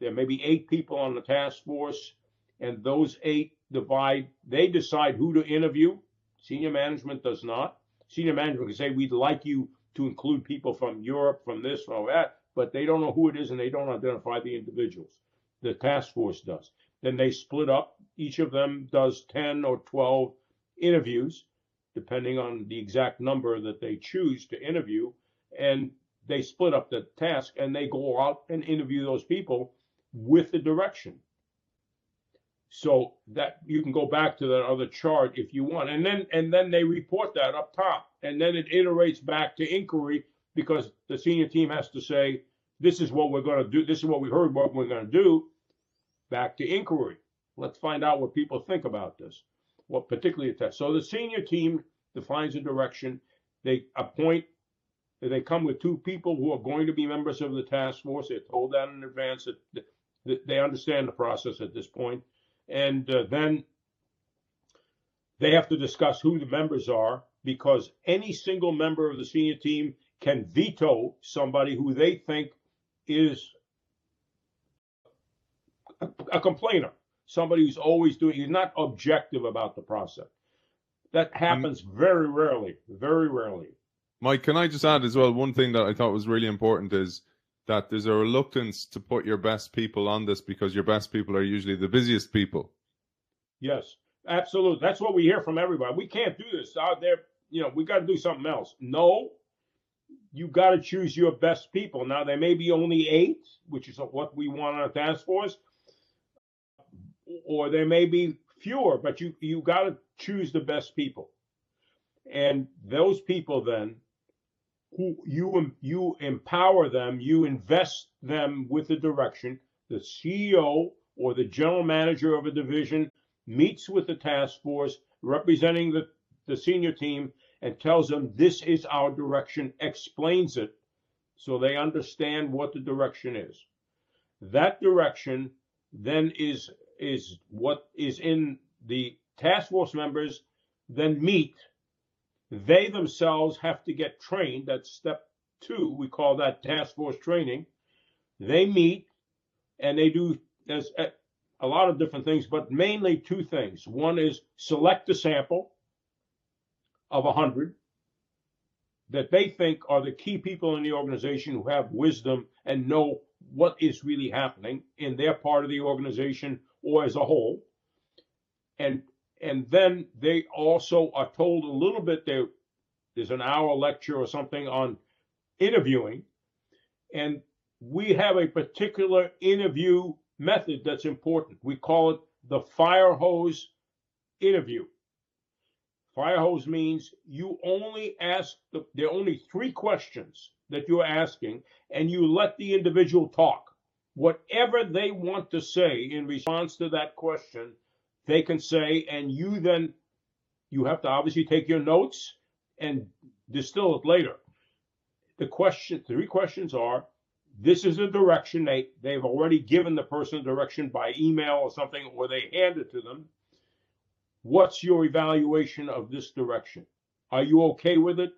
There may be eight people on the task force, and those eight divide. They decide who to interview. Senior management does not. Senior management can say we'd like you to include people from Europe, from this, from that, but they don't know who it is and they don't identify the individuals. The task force does. Then they split up. Each of them does 10 or 12 interviews, depending on the exact number that they choose to interview. And they split up the task and they go out and interview those people with the direction. So that you can go back to that other chart if you want. And then and then they report that up top. And then it iterates back to inquiry because the senior team has to say, this is what we're going to do. This is what we heard what we're going to do back to inquiry. Let's find out what people think about this, what particularly test. So the senior team defines a direction. They appoint, they come with two people who are going to be members of the task force. They're told that in advance that they understand the process at this point. And uh, then they have to discuss who the members are because any single member of the senior team can veto somebody who they think is a, a complainer, somebody who's always doing, he's not objective about the process. That happens very rarely, very rarely. Mike, can I just add as well? One thing that I thought was really important is that there's a reluctance to put your best people on this because your best people are usually the busiest people. Yes, absolutely. That's what we hear from everybody. We can't do this out there. You know, we got to do something else. No, you got to choose your best people. Now, there may be only eight, which is what we want on a task force, or there may be fewer, but you you got to choose the best people, and those people then, you you empower them, you invest them with the direction. The CEO or the general manager of a division meets with the task force representing the, the senior team and tells them this is our direction, explains it so they understand what the direction is. That direction then is is what is in the task force members then meet. They themselves have to get trained. That's step two. We call that task force training. They meet and they do there's a lot of different things, but mainly two things. One is select a sample of 100 that they think are the key people in the organization who have wisdom and know what is really happening in their part of the organization or as a whole. And and then they also are told a little bit there there's an hour lecture or something on interviewing and we have a particular interview method that's important. We call it the fire hose interview. Fire hose means you only ask the, there are only three questions that you're asking, and you let the individual talk whatever they want to say in response to that question, they can say, and you then you have to obviously take your notes and distill it later. The question, three questions are: This is a direction they they've already given the person a direction by email or something, or they hand it to them. What's your evaluation of this direction? Are you okay with it,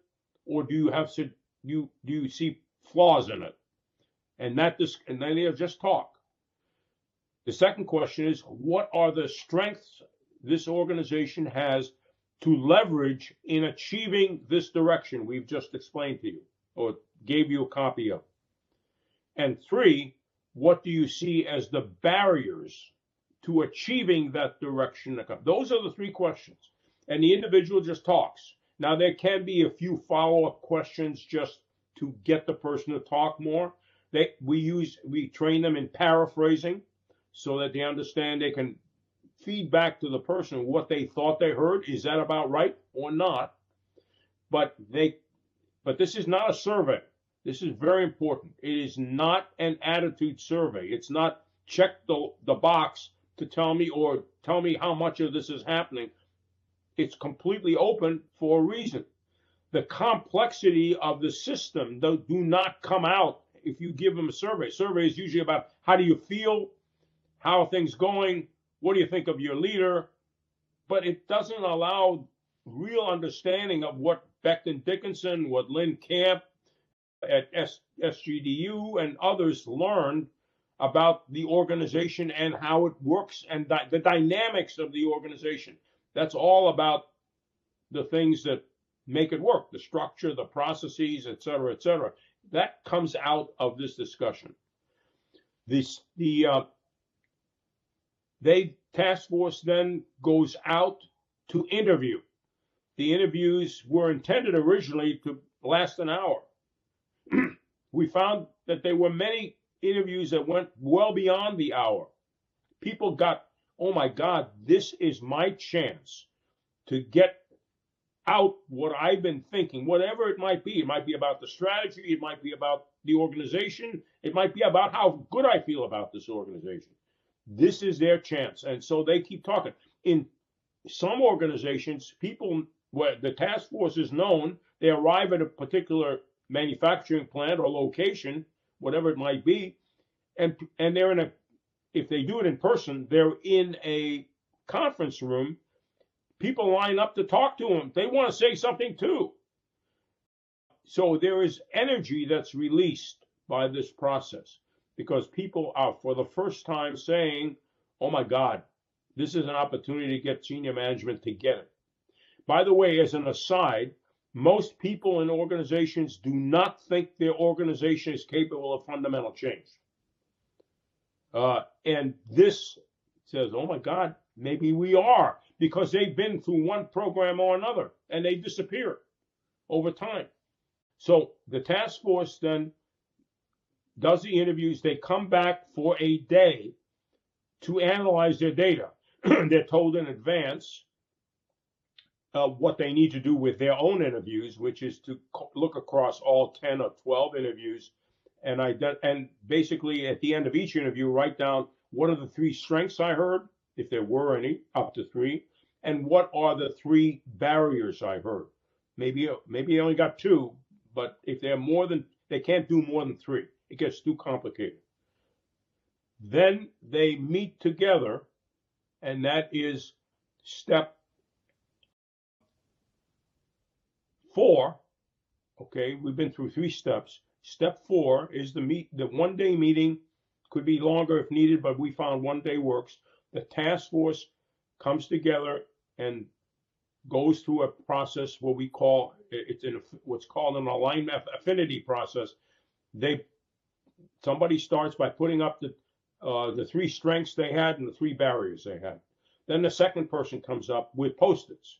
or do you have to you do you see flaws in it? and that this and then they'll just talk. The second question is what are the strengths this organization has to leverage in achieving this direction we've just explained to you or gave you a copy of? And three, what do you see as the barriers to achieving that direction? Those are the three questions. And the individual just talks. Now, there can be a few follow up questions just to get the person to talk more. They, we use, we train them in paraphrasing so that they understand they can feed back to the person what they thought they heard. Is that about right or not? But they, but this is not a survey. This is very important. It is not an attitude survey. It's not check the, the box to tell me or tell me how much of this is happening. It's completely open for a reason. The complexity of the system do, do not come out if you give them a survey. Survey is usually about how do you feel, how are things going, what do you think of your leader, but it doesn't allow real understanding of what Becton Dickinson, what Lynn Camp at S- SGDU and others learned about the organization and how it works and di- the dynamics of the organization. That's all about the things that make it work, the structure, the processes, et cetera, et cetera. That comes out of this discussion. This, the uh, they task force then goes out to interview. The interviews were intended originally to last an hour. [clears throat] we found that there were many interviews that went well beyond the hour. People got, oh my God, this is my chance to get out what I've been thinking, whatever it might be. It might be about the strategy, it might be about the organization, it might be about how good I feel about this organization. This is their chance. And so they keep talking. In some organizations, people, where the task force is known, they arrive at a particular manufacturing plant or location, whatever it might be, and and they're in a if they do it in person, they're in a conference room. People line up to talk to them. They want to say something too. So there is energy that's released by this process because people are for the first time saying, "Oh my God, this is an opportunity to get senior management to get it." By the way, as an aside, most people in organizations do not think their organization is capable of fundamental change. Uh, and this says, oh my God, maybe we are, because they've been through one program or another and they disappear over time. So the task force then does the interviews. They come back for a day to analyze their data. [clears throat] They're told in advance uh, what they need to do with their own interviews, which is to look across all 10 or 12 interviews. And I and basically at the end of each interview, write down what are the three strengths I heard, if there were any, up to three, and what are the three barriers I heard. Maybe maybe I only got two, but if they're more than they can't do more than three. It gets too complicated. Then they meet together, and that is step four, okay, we've been through three steps. Step four is the meet the one day meeting, could be longer if needed, but we found one day works. The task force comes together and goes through a process what we call it's in what's called an alignment affinity process. They somebody starts by putting up the uh, the three strengths they had and the three barriers they had. Then the second person comes up with post-its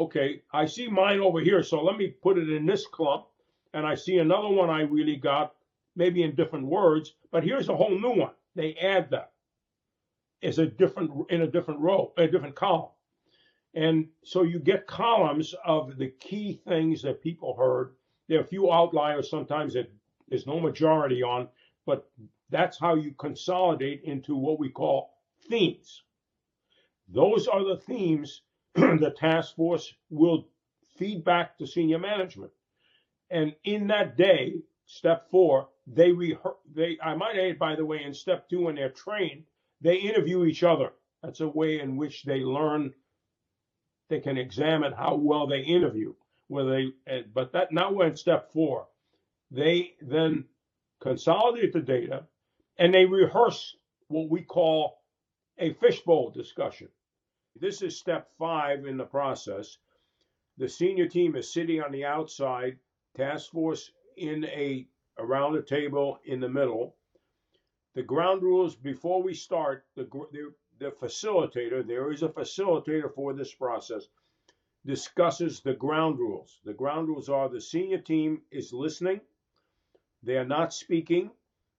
okay, I see mine over here, so let me put it in this clump. And I see another one I really got, maybe in different words, but here's a whole new one. They add that as a different in a different row, a different column. And so you get columns of the key things that people heard. There are a few outliers sometimes that there's no majority on, but that's how you consolidate into what we call themes. Those are the themes [clears throat] the task force will feed back to senior management. And in that day, step four, they rehearse, they, I might add, by the way, in step two, when they're trained, they interview each other. That's a way in which they learn, they can examine how well they interview. Whether they, eh, but that now we're in step four. They then consolidate the data and they rehearse what we call a fishbowl discussion. This is step five in the process. The senior team is sitting on the outside, task force in a around the table in the middle. The ground rules before we start, the, the, the facilitator, there is a facilitator for this process. discusses the ground rules. The ground rules are the senior team is listening, they are not speaking,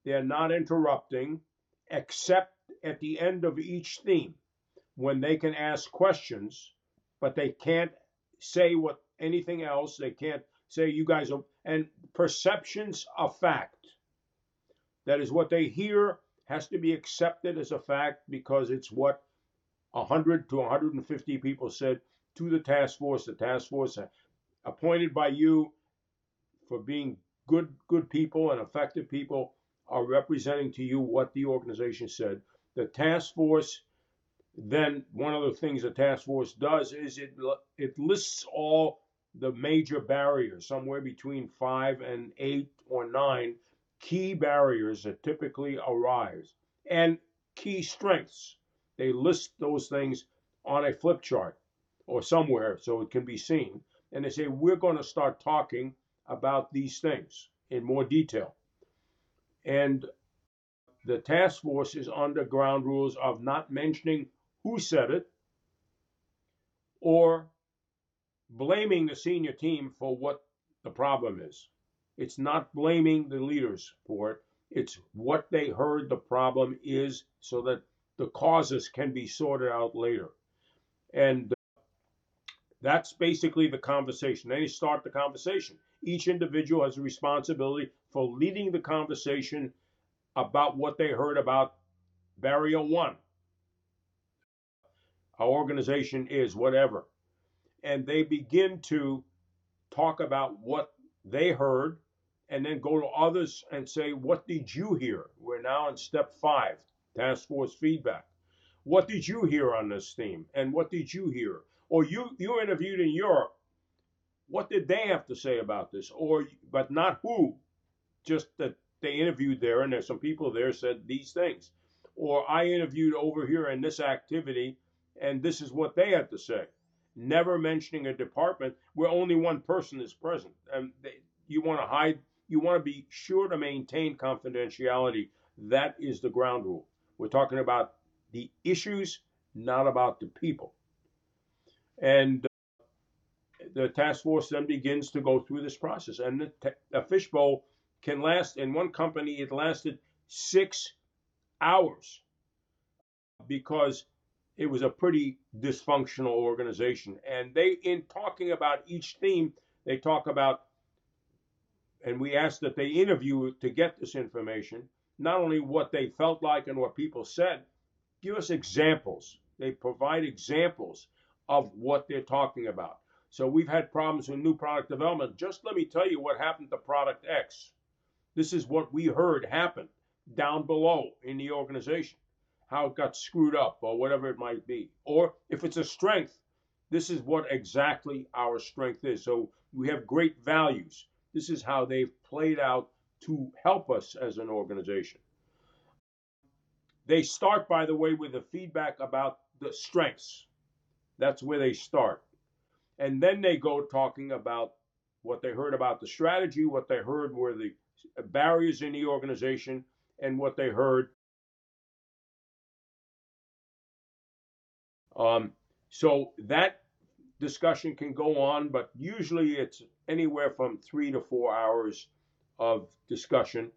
they are not interrupting, except at the end of each theme when they can ask questions, but they can't say what anything else. They can't say you guys are and perceptions of fact. That is what they hear has to be accepted as a fact because it's what 100 to 150 people said to the task force. The task force appointed by you for being good good people and effective people are representing to you what the organization said. The task force then one of the things the task force does is it it lists all the major barriers, somewhere between five and eight or nine key barriers that typically arise, and key strengths. They list those things on a flip chart or somewhere so it can be seen. And they say, we're going to start talking about these things in more detail. And the task force is under ground rules of not mentioning who said it or blaming the senior team for what the problem is. It's not blaming the leaders for it. It's what they heard the problem is so that the causes can be sorted out later. And that's basically the conversation. Then you start the conversation. Each individual has a responsibility for leading the conversation about what they heard about barrier one. Our organization is whatever and they begin to talk about what they heard and then go to others and say, What did you hear? We're now in step five, task force feedback. What did you hear on this theme? And what did you hear? Or you, you interviewed in Europe. What did they have to say about this? Or, but not who, just that they interviewed there and there's some people there said these things. Or I interviewed over here in this activity and this is what they had to say never mentioning a department where only one person is present. And they, you want to hide, you want to be sure to maintain confidentiality. That is the ground rule. We're talking about the issues, not about the people. And uh, the task force then begins to go through this process. And the, a fishbowl can last, in one company, it lasted six hours because it was a pretty dysfunctional organization. And they, in talking about each theme, they talk about, and we asked that they interview to get this information, not only what they felt like and what people said, give us examples. They provide examples of what they're talking about. So we've had problems with new product development. Just let me tell you what happened to product X. This is what we heard happen down below in the organization how it got screwed up or whatever it might be. Or if it's a strength, this is what exactly our strength is. So we have great values. This is how they've played out to help us as an organization. They start, by the way, with the feedback about the strengths. That's where they start. And then they go talking about what they heard about the strategy, what they heard were the barriers in the organization, and what they heard Um, so that discussion can go on, but usually it's anywhere from three to four hours of discussion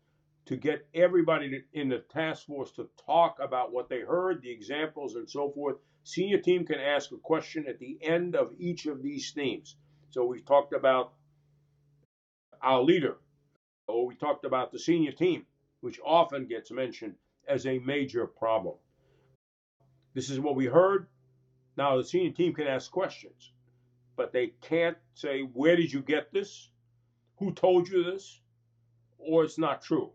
to get everybody in the task force to talk about what they heard, the examples, and so forth. Senior team can ask a question at the end of each of these themes. So we talked about our leader, or we talked about the senior team, which often gets mentioned as a major problem. This is what we heard. Now, the senior team can ask questions, but they can't say, Where did you get this? Who told you this? Or it's not true.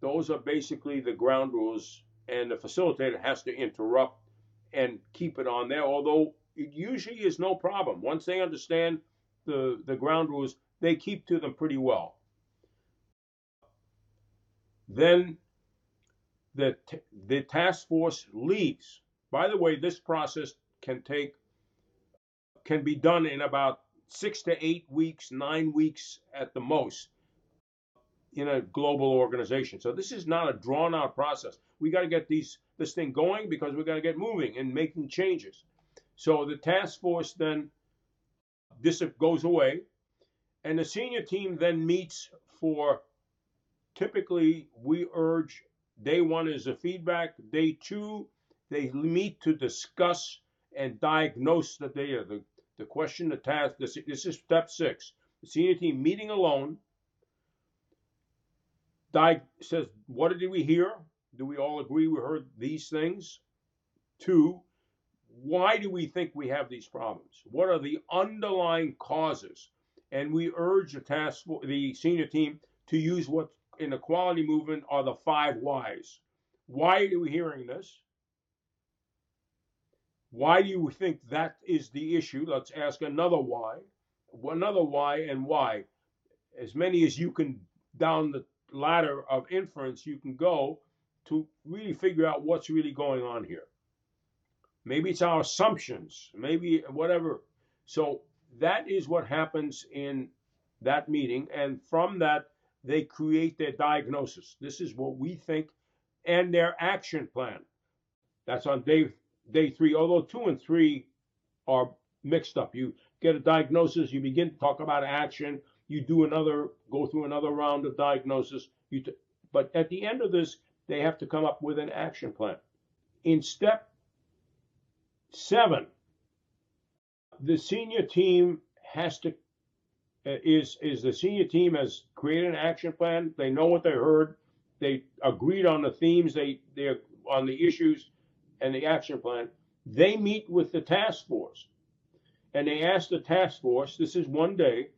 Those are basically the ground rules, and the facilitator has to interrupt and keep it on there, although it usually is no problem. Once they understand the, the ground rules, they keep to them pretty well. Then the, the task force leaves. By the way, this process can take can be done in about six to eight weeks, nine weeks at the most in a global organization. So this is not a drawn out process. We got to get these this thing going because we got to get moving and making changes. So the task force then this goes away, and the senior team then meets for typically we urge day one is a feedback, day two they meet to discuss and diagnose the data. The, the question, the task, this, this is step six. The senior team meeting alone di- says, what did we hear? Do we all agree we heard these things? Two, why do we think we have these problems? What are the underlying causes? And we urge the task the senior team to use what in the quality movement are the five whys. Why are we hearing this? Why do you think that is the issue? Let's ask another why, another why, and why. As many as you can down the ladder of inference you can go to really figure out what's really going on here. Maybe it's our assumptions, maybe whatever. So that is what happens in that meeting. And from that, they create their diagnosis. This is what we think and their action plan. That's on day day three, although two and three are mixed up. You get a diagnosis, you begin to talk about action, you do another, go through another round of diagnosis. You t- but at the end of this, they have to come up with an action plan. In step seven, the senior team has to uh, is is the senior team has created an action plan. They know what they heard. They agreed on the themes. They they're on the issues and the action plan. They meet with the task force, and they ask the task force. This is one day.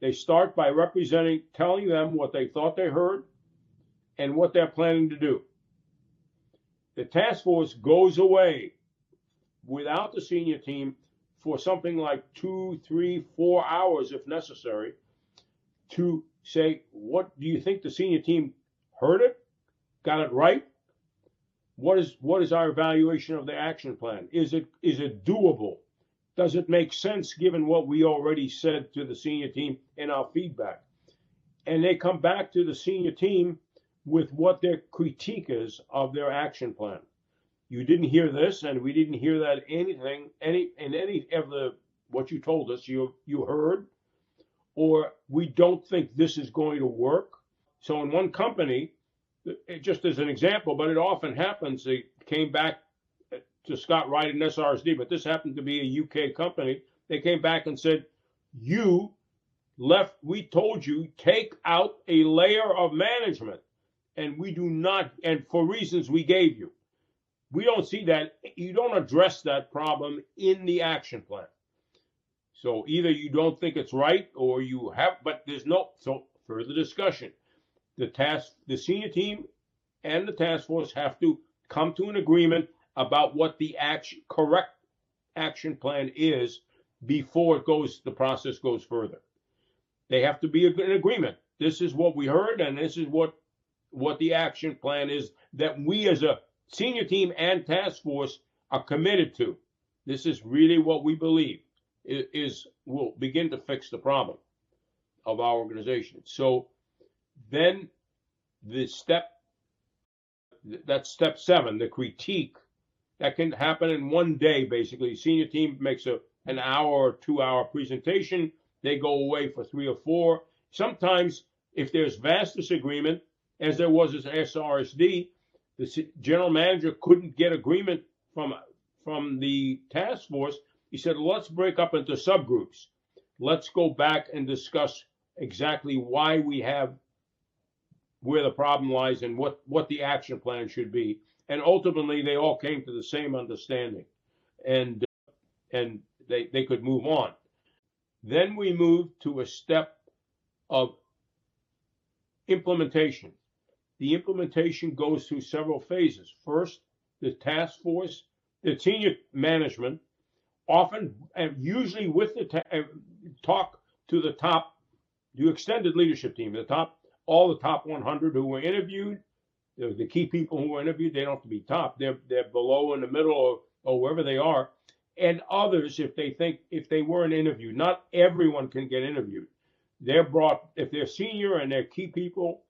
They start by representing, telling them what they thought they heard, and what they're planning to do. The task force goes away without the senior team for something like two, three, four hours, if necessary, to say, what do you think the senior team heard it, got it right? What is what is our evaluation of the action plan? Is it is it doable? Does it make sense given what we already said to the senior team in our feedback? And they come back to the senior team with what their critique is of their action plan. You didn't hear this and we didn't hear that anything any in any of the what you told us you you heard or we don't think this is going to work. So in one company it, just as an example but it often happens they came back to scott wright and srsd but this happened to be a uk company. They came back and said you left we told you take out a layer of management and we do not and for reasons we gave you we don't see that. You don't address that problem in the action plan. So either you don't think it's right or you have, but there's no, so further discussion. The task, the senior team and the task force have to come to an agreement about what the action, correct action plan is before it goes, the process goes further. They have to be in agreement. This is what we heard and this is what, what the action plan is that we as a senior team and task force are committed to. This is really what we believe is will begin to fix the problem of our organization. So then the step that's step seven, the critique that can happen in one day basically. Senior team makes a an hour or two hour presentation. They go away for three or four. Sometimes if there's vast disagreement, as there was as SRSD, the general manager couldn't get agreement from from the task force. He said, "Let's break up into subgroups. Let's go back and discuss exactly why we have where the problem lies and what what the action plan should be." And ultimately, they all came to the same understanding, and and they they could move on. Then we moved to a step of implementation the implementation goes through several phases. First, the task force, the senior management, often and usually with the ta- talk to the top, the extended leadership team, the top, all the top 100 who were interviewed, the, the key people who were interviewed, they don't have to be top. They're they're below in the middle or, or wherever they are, and others if they think if they weren't interviewed. Not everyone can get interviewed. They're brought if they're senior and they're key people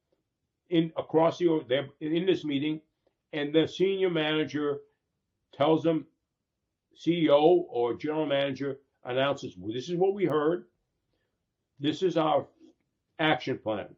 in across the they're in this meeting, and the senior manager tells them, CEO or general manager, announces, well, this is what we heard. This is our action plan.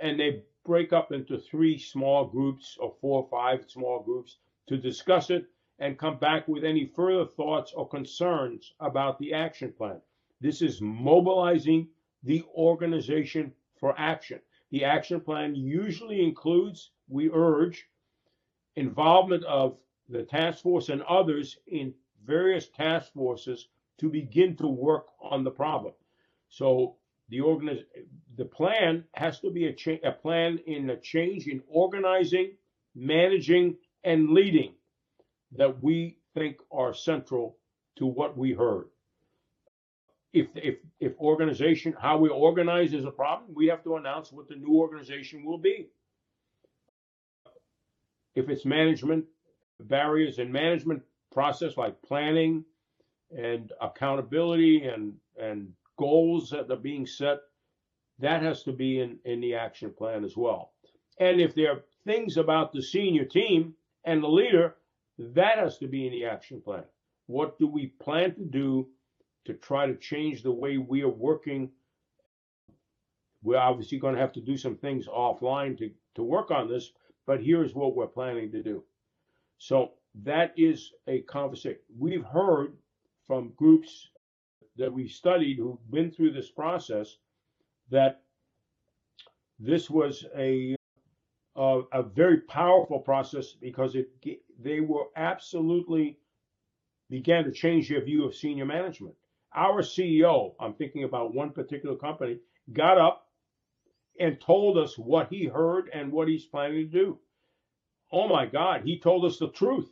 And they break up into three small groups or four or five small groups to discuss it and come back with any further thoughts or concerns about the action plan. This is mobilizing the organization for action. The action plan usually includes, we urge, involvement of the task force and others in various task forces to begin to work on the problem. So the organiz- the plan has to be a, cha- a plan in a change in organizing, managing, and leading that we think are central to what we heard. If if if organization how we organize is a problem, we have to announce what the new organization will be. If it's management barriers and management process like planning and accountability and and goals that are being set, that has to be in, in the action plan as well. And if there are things about the senior team and the leader, that has to be in the action plan. What do we plan to do to try to change the way we are working? We're obviously going to have to do some things offline to, to work on this, but here's what we're planning to do. So that is a conversation. We've heard from groups that we've studied who've been through this process that this was a a, a very powerful process because it they were absolutely began to change their view of senior management. Our CEO, I'm thinking about one particular company, got up and told us what he heard and what he's planning to do. Oh my God, he told us the truth.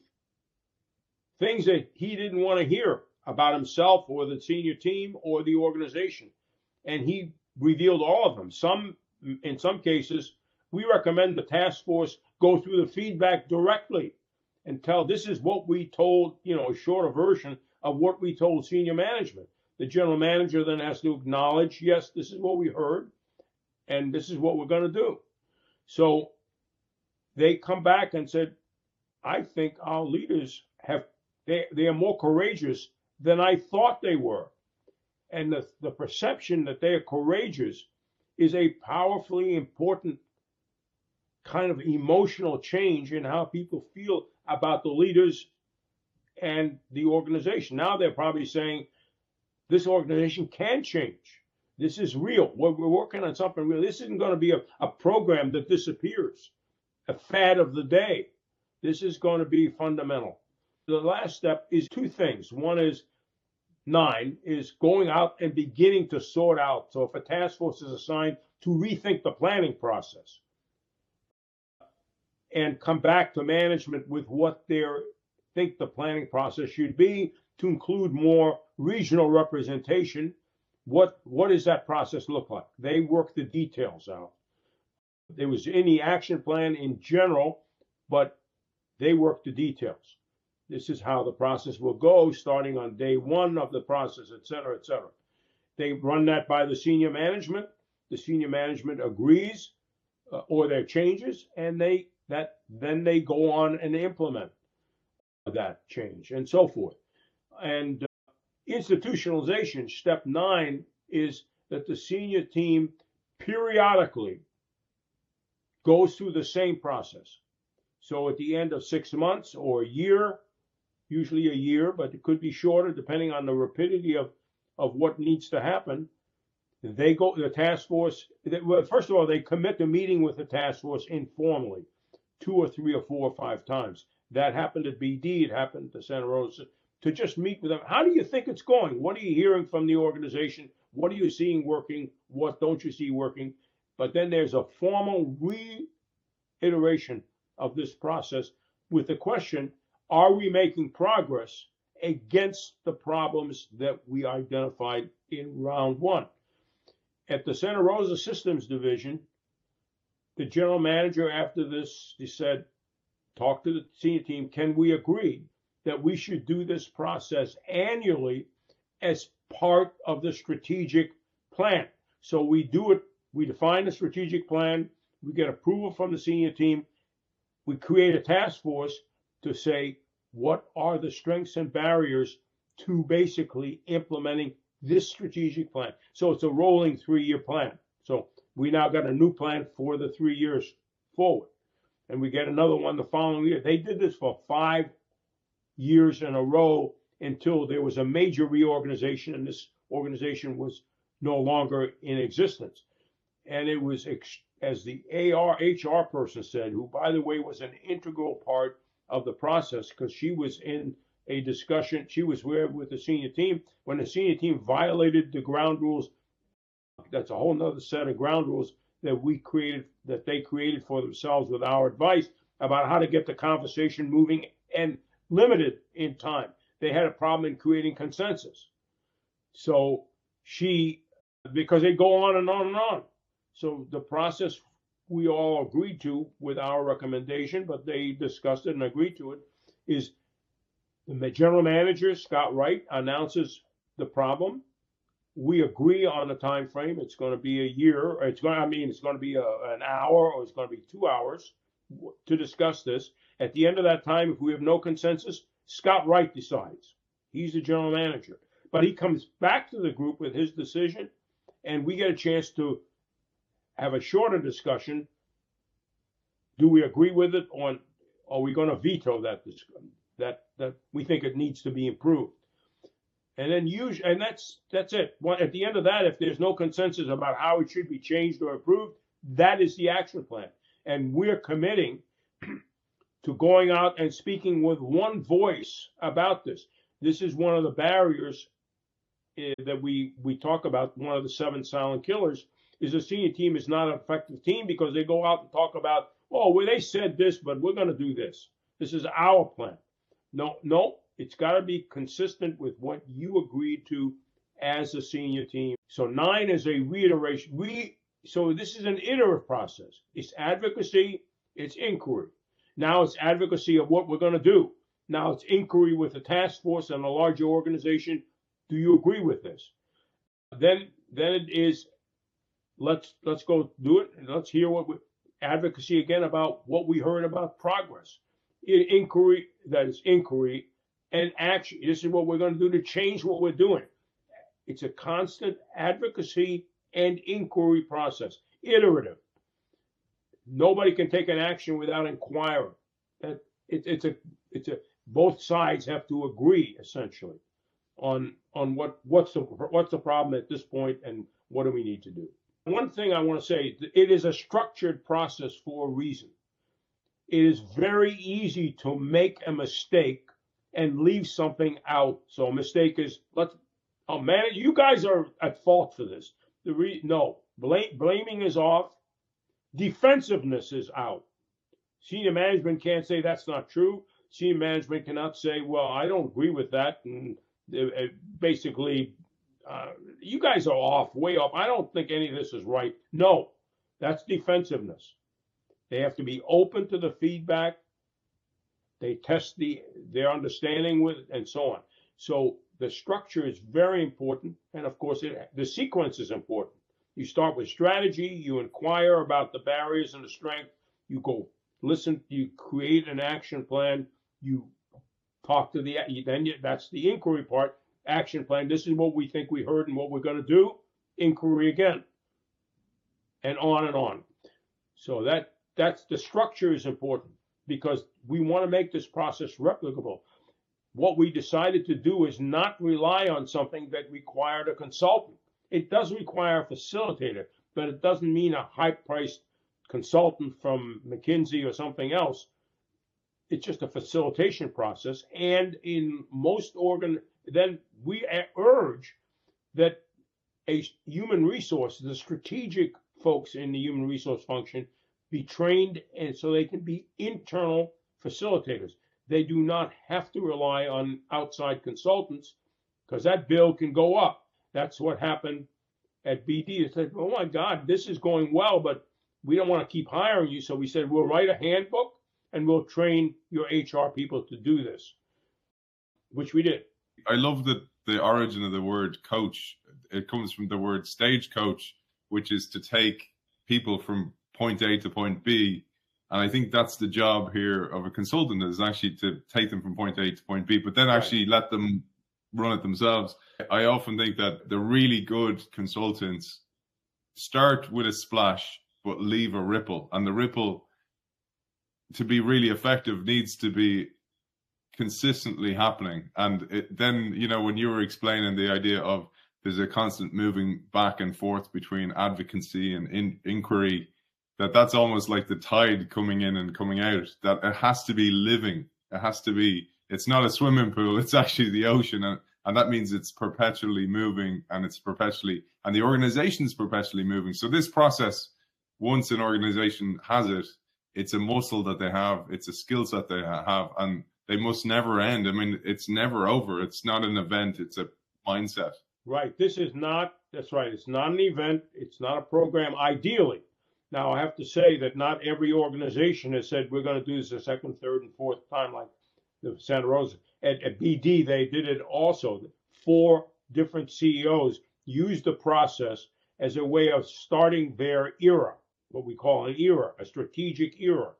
Things that he didn't want to hear about himself or the senior team or the organization. And he revealed all of them. Some, in some cases, we recommend the task force go through the feedback directly and tell this is what we told, you know, a shorter version of what we told senior management. The general manager then has to acknowledge, yes, this is what we heard, and this is what we're going to do. So they come back and said, I think our leaders have they, they are more courageous than I thought they were. And the, the perception that they are courageous is a powerfully important kind of emotional change in how people feel about the leaders and the organization. Now they're probably saying this organization can change. This is real. We're, we're working on something real. This isn't going to be a, a program that disappears, a fad of the day. This is going to be fundamental. The last step is two things. One is nine is going out and beginning to sort out. So if a task force is assigned to rethink the planning process and come back to management with what they think the planning process should be to include more regional representation. What what does that process look like? They work the details out. There was any action plan in general, but they work the details. This is how the process will go starting on day one of the process, et cetera, et cetera. They run that by the senior management. The senior management agrees uh, or there changes, and they that then they go on and implement that change and so forth. And uh, institutionalization, step nine, is that the senior team periodically goes through the same process. So at the end of six months or a year, usually a year, but it could be shorter depending on the rapidity of, of what needs to happen. They go, the task force, they, well, first of all, they commit to meeting with the task force informally, two or three or four or five times. That happened at BD, it happened to Santa Rosa, to just meet with them. How do you think it's going? What are you hearing from the organization? What are you seeing working? What don't you see working? But then there's a formal reiteration of this process with the question are we making progress against the problems that we identified in round one? At the Santa Rosa Systems Division, the general manager after this he said, talk to the senior team, can we agree that we should do this process annually as part of the strategic plan? So we do it, we define the strategic plan, we get approval from the senior team, we create a task force to say what are the strengths and barriers to basically implementing this strategic plan. So it's a rolling three year plan. So we now got a new plan for the three years forward. And we get another one the following year. They did this for five years in a row until there was a major reorganization and this organization was no longer in existence. And it was, as the AR HR person said, who, by the way, was an integral part of the process because she was in a discussion. She was with the senior team when the senior team violated the ground rules. That's a whole nother set of ground rules that we created, that they created for themselves with our advice about how to get the conversation moving and limited in time. They had a problem in creating consensus. So she, because they go on and on and on. So the process we all agreed to with our recommendation, but they discussed it and agreed to it, is the general manager, Scott Wright, announces the problem. We agree on the time frame. It's going to be a year. It's going. To, I mean, it's going to be a, an hour or it's going to be two hours to discuss this. At the end of that time, if we have no consensus, Scott Wright decides. He's the general manager, but he comes back to the group with his decision, and we get a chance to have a shorter discussion. Do we agree with it, or are we going to veto that that that we think it needs to be improved. And then use and that's that's it. At the end of that, if there's no consensus about how it should be changed or approved, that is the action plan. And we're committing [clears throat] to going out and speaking with one voice about this. This is one of the barriers eh, that we we talk about. One of the seven silent killers is a senior team is not an effective team because they go out and talk about, oh, well, they said this, but we're going to do this. This is our plan. No, no, it's got to be consistent with what you agreed to as a senior team. So nine is a reiteration. We so this is an iterative process. It's advocacy, it's inquiry. Now it's advocacy of what we're going to do. Now it's inquiry with the task force and a larger organization. Do you agree with this? Then then it is let's let's go do it and let's hear what we, advocacy again about what we heard about progress inquiry, that is inquiry and action. This is what we're going to do to change what we're doing. It's a constant advocacy and inquiry process, iterative. Nobody can take an action without inquiring. That it, it's a it's a both sides have to agree essentially on on what what's the what's the problem at this point and what do we need to do. One thing I want to say, it is a structured process for a reason it is very easy to make a mistake and leave something out. So a mistake is let's a man, you guys are at fault for this. The re, no blame, blaming is off. Defensiveness is out. Senior management can't say that's not true. Senior management cannot say, well, I don't agree with that, and uh, basically, uh, you guys are off, way off. I don't think any of this is right. No, that's defensiveness. They have to be open to the feedback. They test the their understanding with and so on. So the structure is very important, and of course, it, the sequence is important. You start with strategy. You inquire about the barriers and the strength. You go listen. You create an action plan. You talk to the then you, that's the inquiry part. Action plan. This is what we think we heard and what we're going to do. Inquiry again, and on and on. So that that's the structure is important because we want to make this process replicable. What we decided to do is not rely on something that required a consultant. It does require a facilitator, but it doesn't mean a high priced consultant from McKinsey or something else. It's just a facilitation process. And in most organ, then we urge that a human resource, the strategic folks in the human resource function, be trained and so they can be internal facilitators. They do not have to rely on outside consultants because that bill can go up. That's what happened at BD. They said, oh my God, this is going well, but we don't want to keep hiring you. So we said, we'll write a handbook and we'll train your HR people to do this, which we did. I love that the origin of the word coach. It comes from the word stagecoach, which is to take people from point A to point B. And I think that's the job here of a consultant is actually to take them from point A to point B, but then actually let them run it themselves. I often think that the really good consultants start with a splash but leave a ripple, and the ripple to be really effective needs to be consistently happening. And it, then, you know, when you were explaining the idea of there's a constant moving back and forth between advocacy and in, inquiry, that that's almost like the tide coming in and coming out. That it has to be living. It has to be. It's not a swimming pool. [laughs] It's actually the ocean, and and that means it's perpetually moving, and it's perpetually, and the organization is perpetually moving. So this process, once an organization has it, it's a muscle that they have, it's a skill set they have, and they must never end. I mean, it's never over. It's not an event. It's a mindset. Right. This is not. That's right. It's not an event. It's not a program. Ideally, now I have to say that not every organization has said we're going to do this a second, third, and fourth time like the Santa Rosa. At, at BD, they did it also. Four different CEOs used the process as a way of starting their era, what we call an era, a strategic era.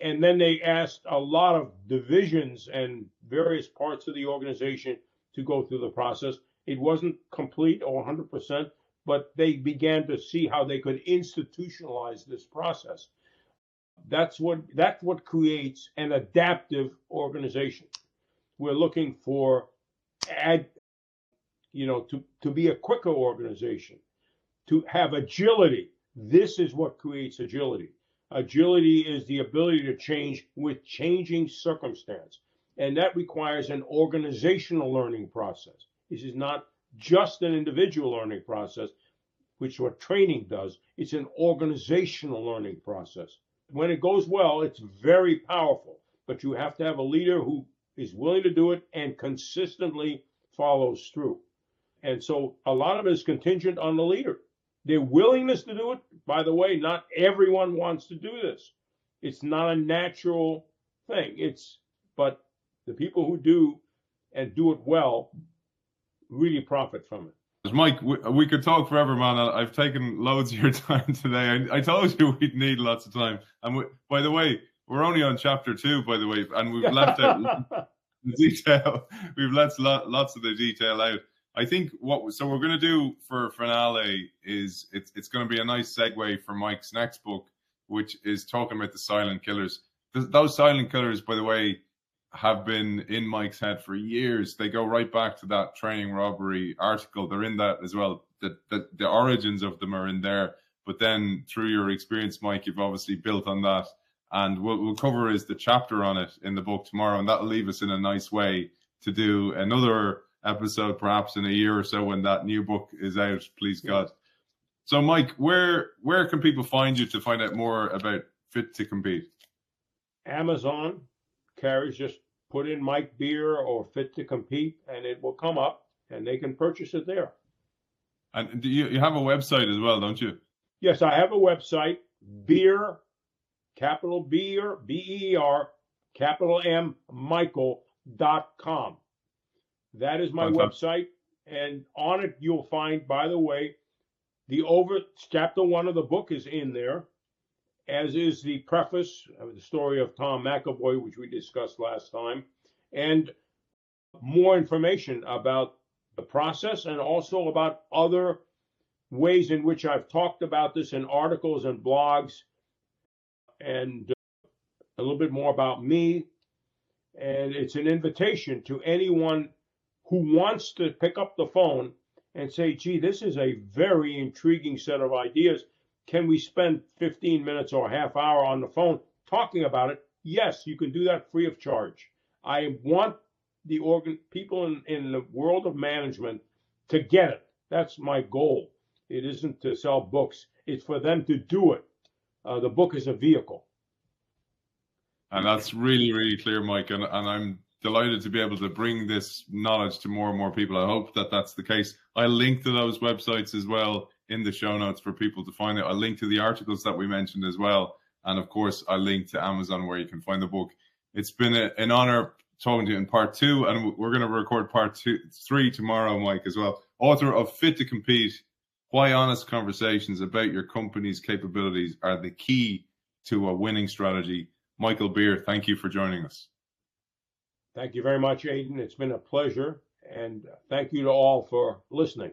And then they asked a lot of divisions and various parts of the organization to go through the process. It wasn't complete or 100%, but they began to see how they could institutionalize this process. That's what that's what creates an adaptive organization. We're looking for add, you know, to, to be a quicker organization, to have agility. This is what creates agility. Agility is the ability to change with changing circumstance. And that requires an organizational learning process. This is not just an individual learning process, which what training does. It's an organizational learning process. When it goes well, it's very powerful, but you have to have a leader who is willing to do it and consistently follows through. And so a lot of it is contingent on the leader. Their willingness to do it, by the way, not everyone wants to do this. It's not a natural thing. It's, but the people who do and do it well really profit from it. Mike, we, we, could talk forever, man. I've taken loads of your [laughs] time today. I, I told you we'd need lots of time. And we, by the way, we're only on chapter two, by the way, and we've left out [laughs] the detail. [laughs] We've left lots of the detail out. I think what so we're going to do for finale is it's it's going to be a nice segue for Mike's next book, which is talking about the silent killers. Those silent killers, by the way, have been in Mike's head for years. They go right back to that training robbery article. They're in that as well. The, the, the origins of them are in there. But then through your experience, Mike, you've obviously built on that. And what we'll cover is the chapter on it in the book tomorrow. And that'll leave us in a nice way to do another episode perhaps in a year or so when that new book is out, please God. So Mike, where where can people find you to find out more about Fit to Compete? Amazon, carries just put in Mike Beer or Fit to Compete, and it will come up, and they can purchase it there. And you, you have a website as well, don't you? Yes, I have a website, Beer, capital Beer, B E R, capital M, Michael dot com. That is my okay. website. And on it, you'll find, by the way, the over chapter one of the book is in there as is the preface of the story of Tom MacAvoy, which we discussed last time, and more information about the process and also about other ways in which I've talked about this in articles and blogs, and uh, a little bit more about me. And it's an invitation to anyone who wants to pick up the phone and say, gee, this is a very intriguing set of ideas can we spend 15 minutes or a half hour on the phone talking about it? Yes, you can do that free of charge. I want the organ people in, in the world of management to get it. That's my goal. It isn't to sell books. It's for them to do it. Uh, the book is a vehicle. And that's really, really clear, Mike. And, and I'm delighted to be able to bring this knowledge to more and more people. I hope that that's the case. I'll link to those websites as well in the show notes for people to find it. I'll link to the articles that we mentioned as well. And of course, I'll link to Amazon where you can find the book. It's been a, an honor talking to you in part two, and we're going to record part two, three tomorrow, Mike, as well. Author of Fit to Compete Why Honest Conversations About Your Company's Capabilities Are the Key to a Winning Strategy. Michael Beer, thank you for joining us. Thank you very much, Aidan. It's been a pleasure. And thank you to all for listening.